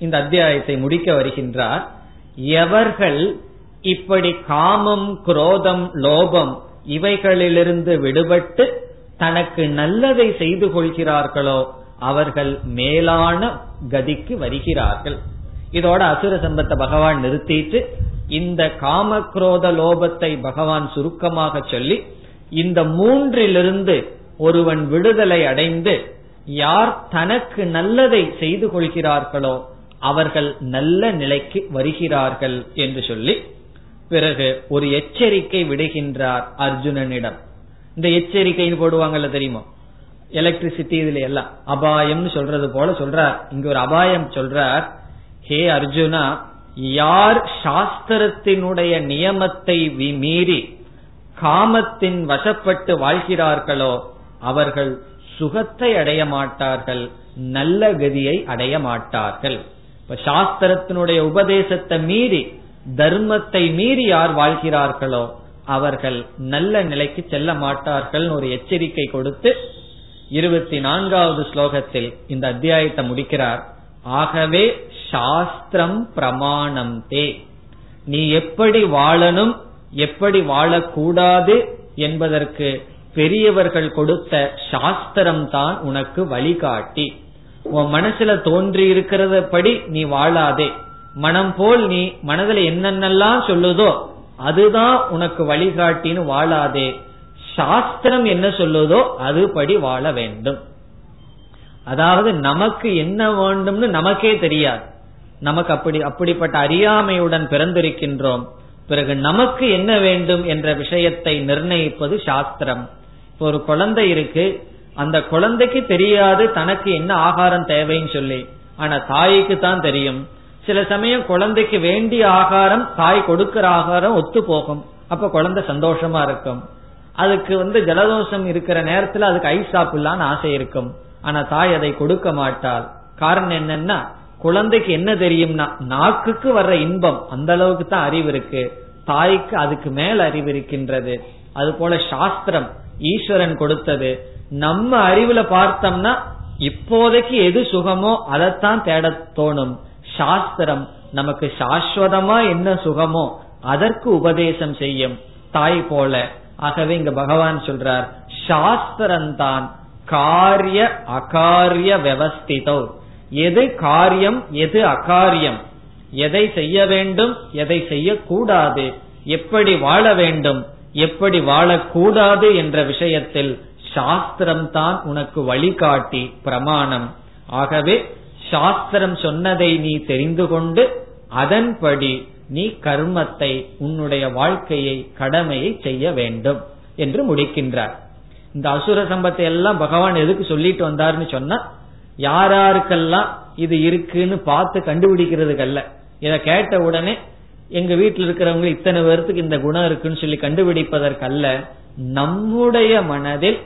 இந்த அத்தியாயத்தை முடிக்க வருகின்றார். எவர்கள் இப்படி காமம் குரோதம் லோபம் இவைகளிலிருந்து விடுபட்டு தனக்கு நல்லதை செய்து கொள்கிறார்களோ அவர்கள் மேலான கதிக்கு வருகிறார்கள். இதோட அசுர சம்பத்தை பகவான் நிறுத்திட்டு இந்த காம குரோத லோபத்தை பகவான் சுருக்கமாக சொல்லி இந்த மூன்றிலிருந்து ஒருவன் விடுதலை அடைந்து யார் தனக்கு நல்லதை செய்து கொள்கிறார்களோ அவர்கள் நல்ல நிலைக்கு வருகிறார்கள் என்று சொல்லி பிறகு ஒரு எச்சரிக்கை விடுகின்றார் அர்ஜுனனிடம். இந்த எச்சரிக்கைன்னு போடுவாங்கல்ல தெரியுமா? எலக்ட்ரிசிட்டி இதுல எல்லாம். அபாயம்னு சொல்றது போல சொல்றார். இங்க ஒரு அபாயம் சொல்றார். ஹே அர்ஜுனா யார் சாஸ்திரத்தினுடைய நியமத்தை மீறி காமத்தின் வசப்பட்டு வாழ்கிறார்களோ அவர்கள் சுகத்தை அடைய மாட்டார்கள் நல்ல கதியை அடைய மாட்டார்கள். இப்ப சாஸ்திரத்தினுடைய உபதேசத்தை மீறி தர்மத்தை மீறி யார் வாழ்கிறார்களோ அவர்கள் நல்ல நிலைக்கு செல்ல மாட்டார்கள் ஒரு எச்சரிக்கை கொடுத்து இருபத்தி நான்காவது ஸ்லோகத்தில் இந்த அத்தியாயத்தை முடிக்கிறார். ஆகவே சாஸ்திரம் பிரமாணம் தே. நீ எப்படி வாழணும் எப்படி வாழக்கூடாது என்பதற்கு பெரியவர்கள் கொடுத்த சாஸ்திரம் தான் உனக்கு வழிகாட்டி. உன் மனசுல தோன்றி இருக்கிறத படி நீ வாழாதே. மனம் போல் நீ மனதுல என்னென்னலாம் சொல்லுதோ அதுதான் உனக்கு வழிகாட்டின்னு வாழாதே. சாஸ்திரம் என்ன சொல்லுதோ அதுபடி வாழ வேண்டும். அதாவது நமக்கு என்ன வேண்டும்னு நமக்கே தெரியாது. நமக்கு அப்படி அப்படிப்பட்ட அறியாமையுடன் பிறந்திருக்கின்றோம். பிறகு நமக்கு என்ன வேண்டும் என்ற விஷயத்தை நிர்ணயிப்பது சாஸ்திரம். இப்போ ஒரு குழந்தை இருக்கு அந்த குழந்தைக்கு தெரியாது தனக்கு என்ன ஆகாரம் தேவைன்னு சொல்லி. ஆனா தாய்க்கு தான் தெரியும். சில சமயம் குழந்தைக்கு வேண்டிய ஆகாரம் தாய் கொடுக்கிற ஆகாரம் ஒத்து போகும். அப்ப குழந்தை சந்தோஷமா இருக்கும். அதுக்கு வந்து ஜலதோஷம் இருக்கிற நேரத்துல அதுக்கு ஐஸ் சாப்பிடலான்னு ஆசை இருக்கும். ஆனா தாய் அதை கொடுக்க மாட்டாள். காரணம் என்னன்னா குழந்தைக்கு என்ன தெரியும்னா நாக்குக்கு வர்ற இன்பம் அந்த அளவுக்கு தான் அறிவு இருக்கு. தாய்க்கு அதுக்கு மேல் அறிவு இருக்கின்றது. அது போல சாஸ்திரம் ஈஸ்வரன் கொடுத்தது. நம்ம அறிவுல பார்த்தோம்னா இப்போதைக்கு எது சுகமோ அதைத்தான் தேட தோணும். சாஸ்திரம் நமக்கு சாஸ்வதமா என்ன சுகமோ அதற்கு உபதேசம் செய்யும். தாய் போல. ஆகவே இங்க பகவான் சொல்றார் சாஸ்திரம்தான் காரிய அகாரிய விவஸ்திதோ எது காரியம் எது அகாரியம்? எதை செய்ய வேண்டும் எதை செய்யக்கூடாது எப்படி வாழ வேண்டும்? எப்படி வாழக்கூடாது என்ற விஷயத்தில் சாஸ்திரம் தான் உனக்கு வழிகாட்டி பிரமாணம். ஆகவே சாஸ்திரம் சொன்னதை நீ தெரிந்து கொண்டு அதன்படி நீ கர்மத்தை உன்னுடைய வாழ்க்கையை கடமையை செய்ய வேண்டும் என்று முடிக்கின்றார். இந்த அசுர சம்பத்தை எல்லாம் பகவான் எதுக்கு சொல்லிட்டு வந்தார்னு சொன்னா யாராருக்கெல்லாம் இது இருக்குன்னு பார்த்து கண்டுபிடிக்கிறதுக்கல்ல இத கேட்ட உடனே எங்க வீட்டில் இருக்கிறவங்க இத்தனை பேர்த்துக்கு இந்த குணம் இருக்குன்னு சொல்லி கண்டுபிடிப்பதற்கல்ல நம்முடைய மனதில்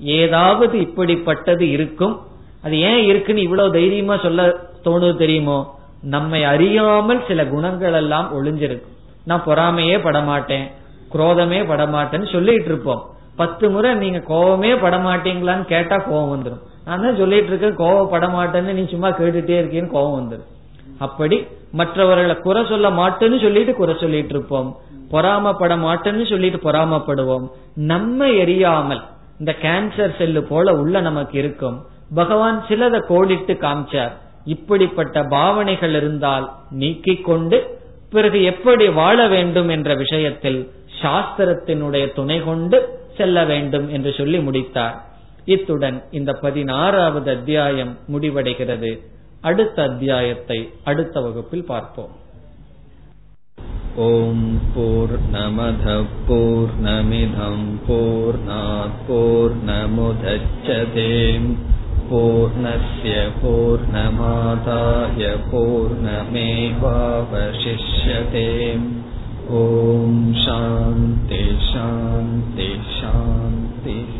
ஏதாவது இப்படிப்பட்டது இருக்கும். அது ஏன் இருக்குன்னு இவ்வளவு தைரியமா சொல்ல தோணுது தெரியுமோ? நம்மை அறியாமல் சில குணங்கள் எல்லாம் ஒளிஞ்சிருக்கும். நான் பொறாமையே படமாட்டேன் குரோதமே படமாட்டேன்னு சொல்லிட்டு இருப்போம். பத்து முறை நீங்க கோவமே படமாட்டீங்களான்னு கேட்டா கோவம் வந்துடும் நான் தான் சொல்லிட்டு இருக்கேன் கோவப்படமாட்டேன்னு நீ சும்மா கேட்டுட்டே இருக்கேன்னு கோவம் வந்துடும் அப்படி மற்றவர்களை குறை சொல்ல மாட்டேன்னு சொல்லிட்டு குறை சொல்லிட்டு இருப்போம். பொறாமப்பட மாட்டேன்னு சொல்லிட்டு பொறாமப்படுவோம். நம்ம எரியாமல் இந்த கேன்சர் செல்லு போல உள்ள நமக்கு இருக்கும். பகவான் சிலதை கோடிட்டு காமிச்சார். இப்படிப்பட்ட பாவனைகள் இருந்தால் நீக்கிக் கொண்டு பிறகு எப்படி வாழ வேண்டும் என்ற விஷயத்தில் சாஸ்திரத்தினுடைய துணை கொண்டு செல்ல வேண்டும் என்று சொல்லி முடித்தார். இத்துடன் இந்த பதினாறாவது அத்தியாயம் முடிவடைகிறது. அடுத்த அத்தியாயத்தை அடுத்த வகுப்பில் பார்ப்போம் ॐ पूर्णमधपूर्णमिधम्पूर्णापूर्णमुदच्छते पूर्णस्य पूर्णमादाय पूर्णमेवावशिष्यते ॐ शान्ति शान्ति शान्तिः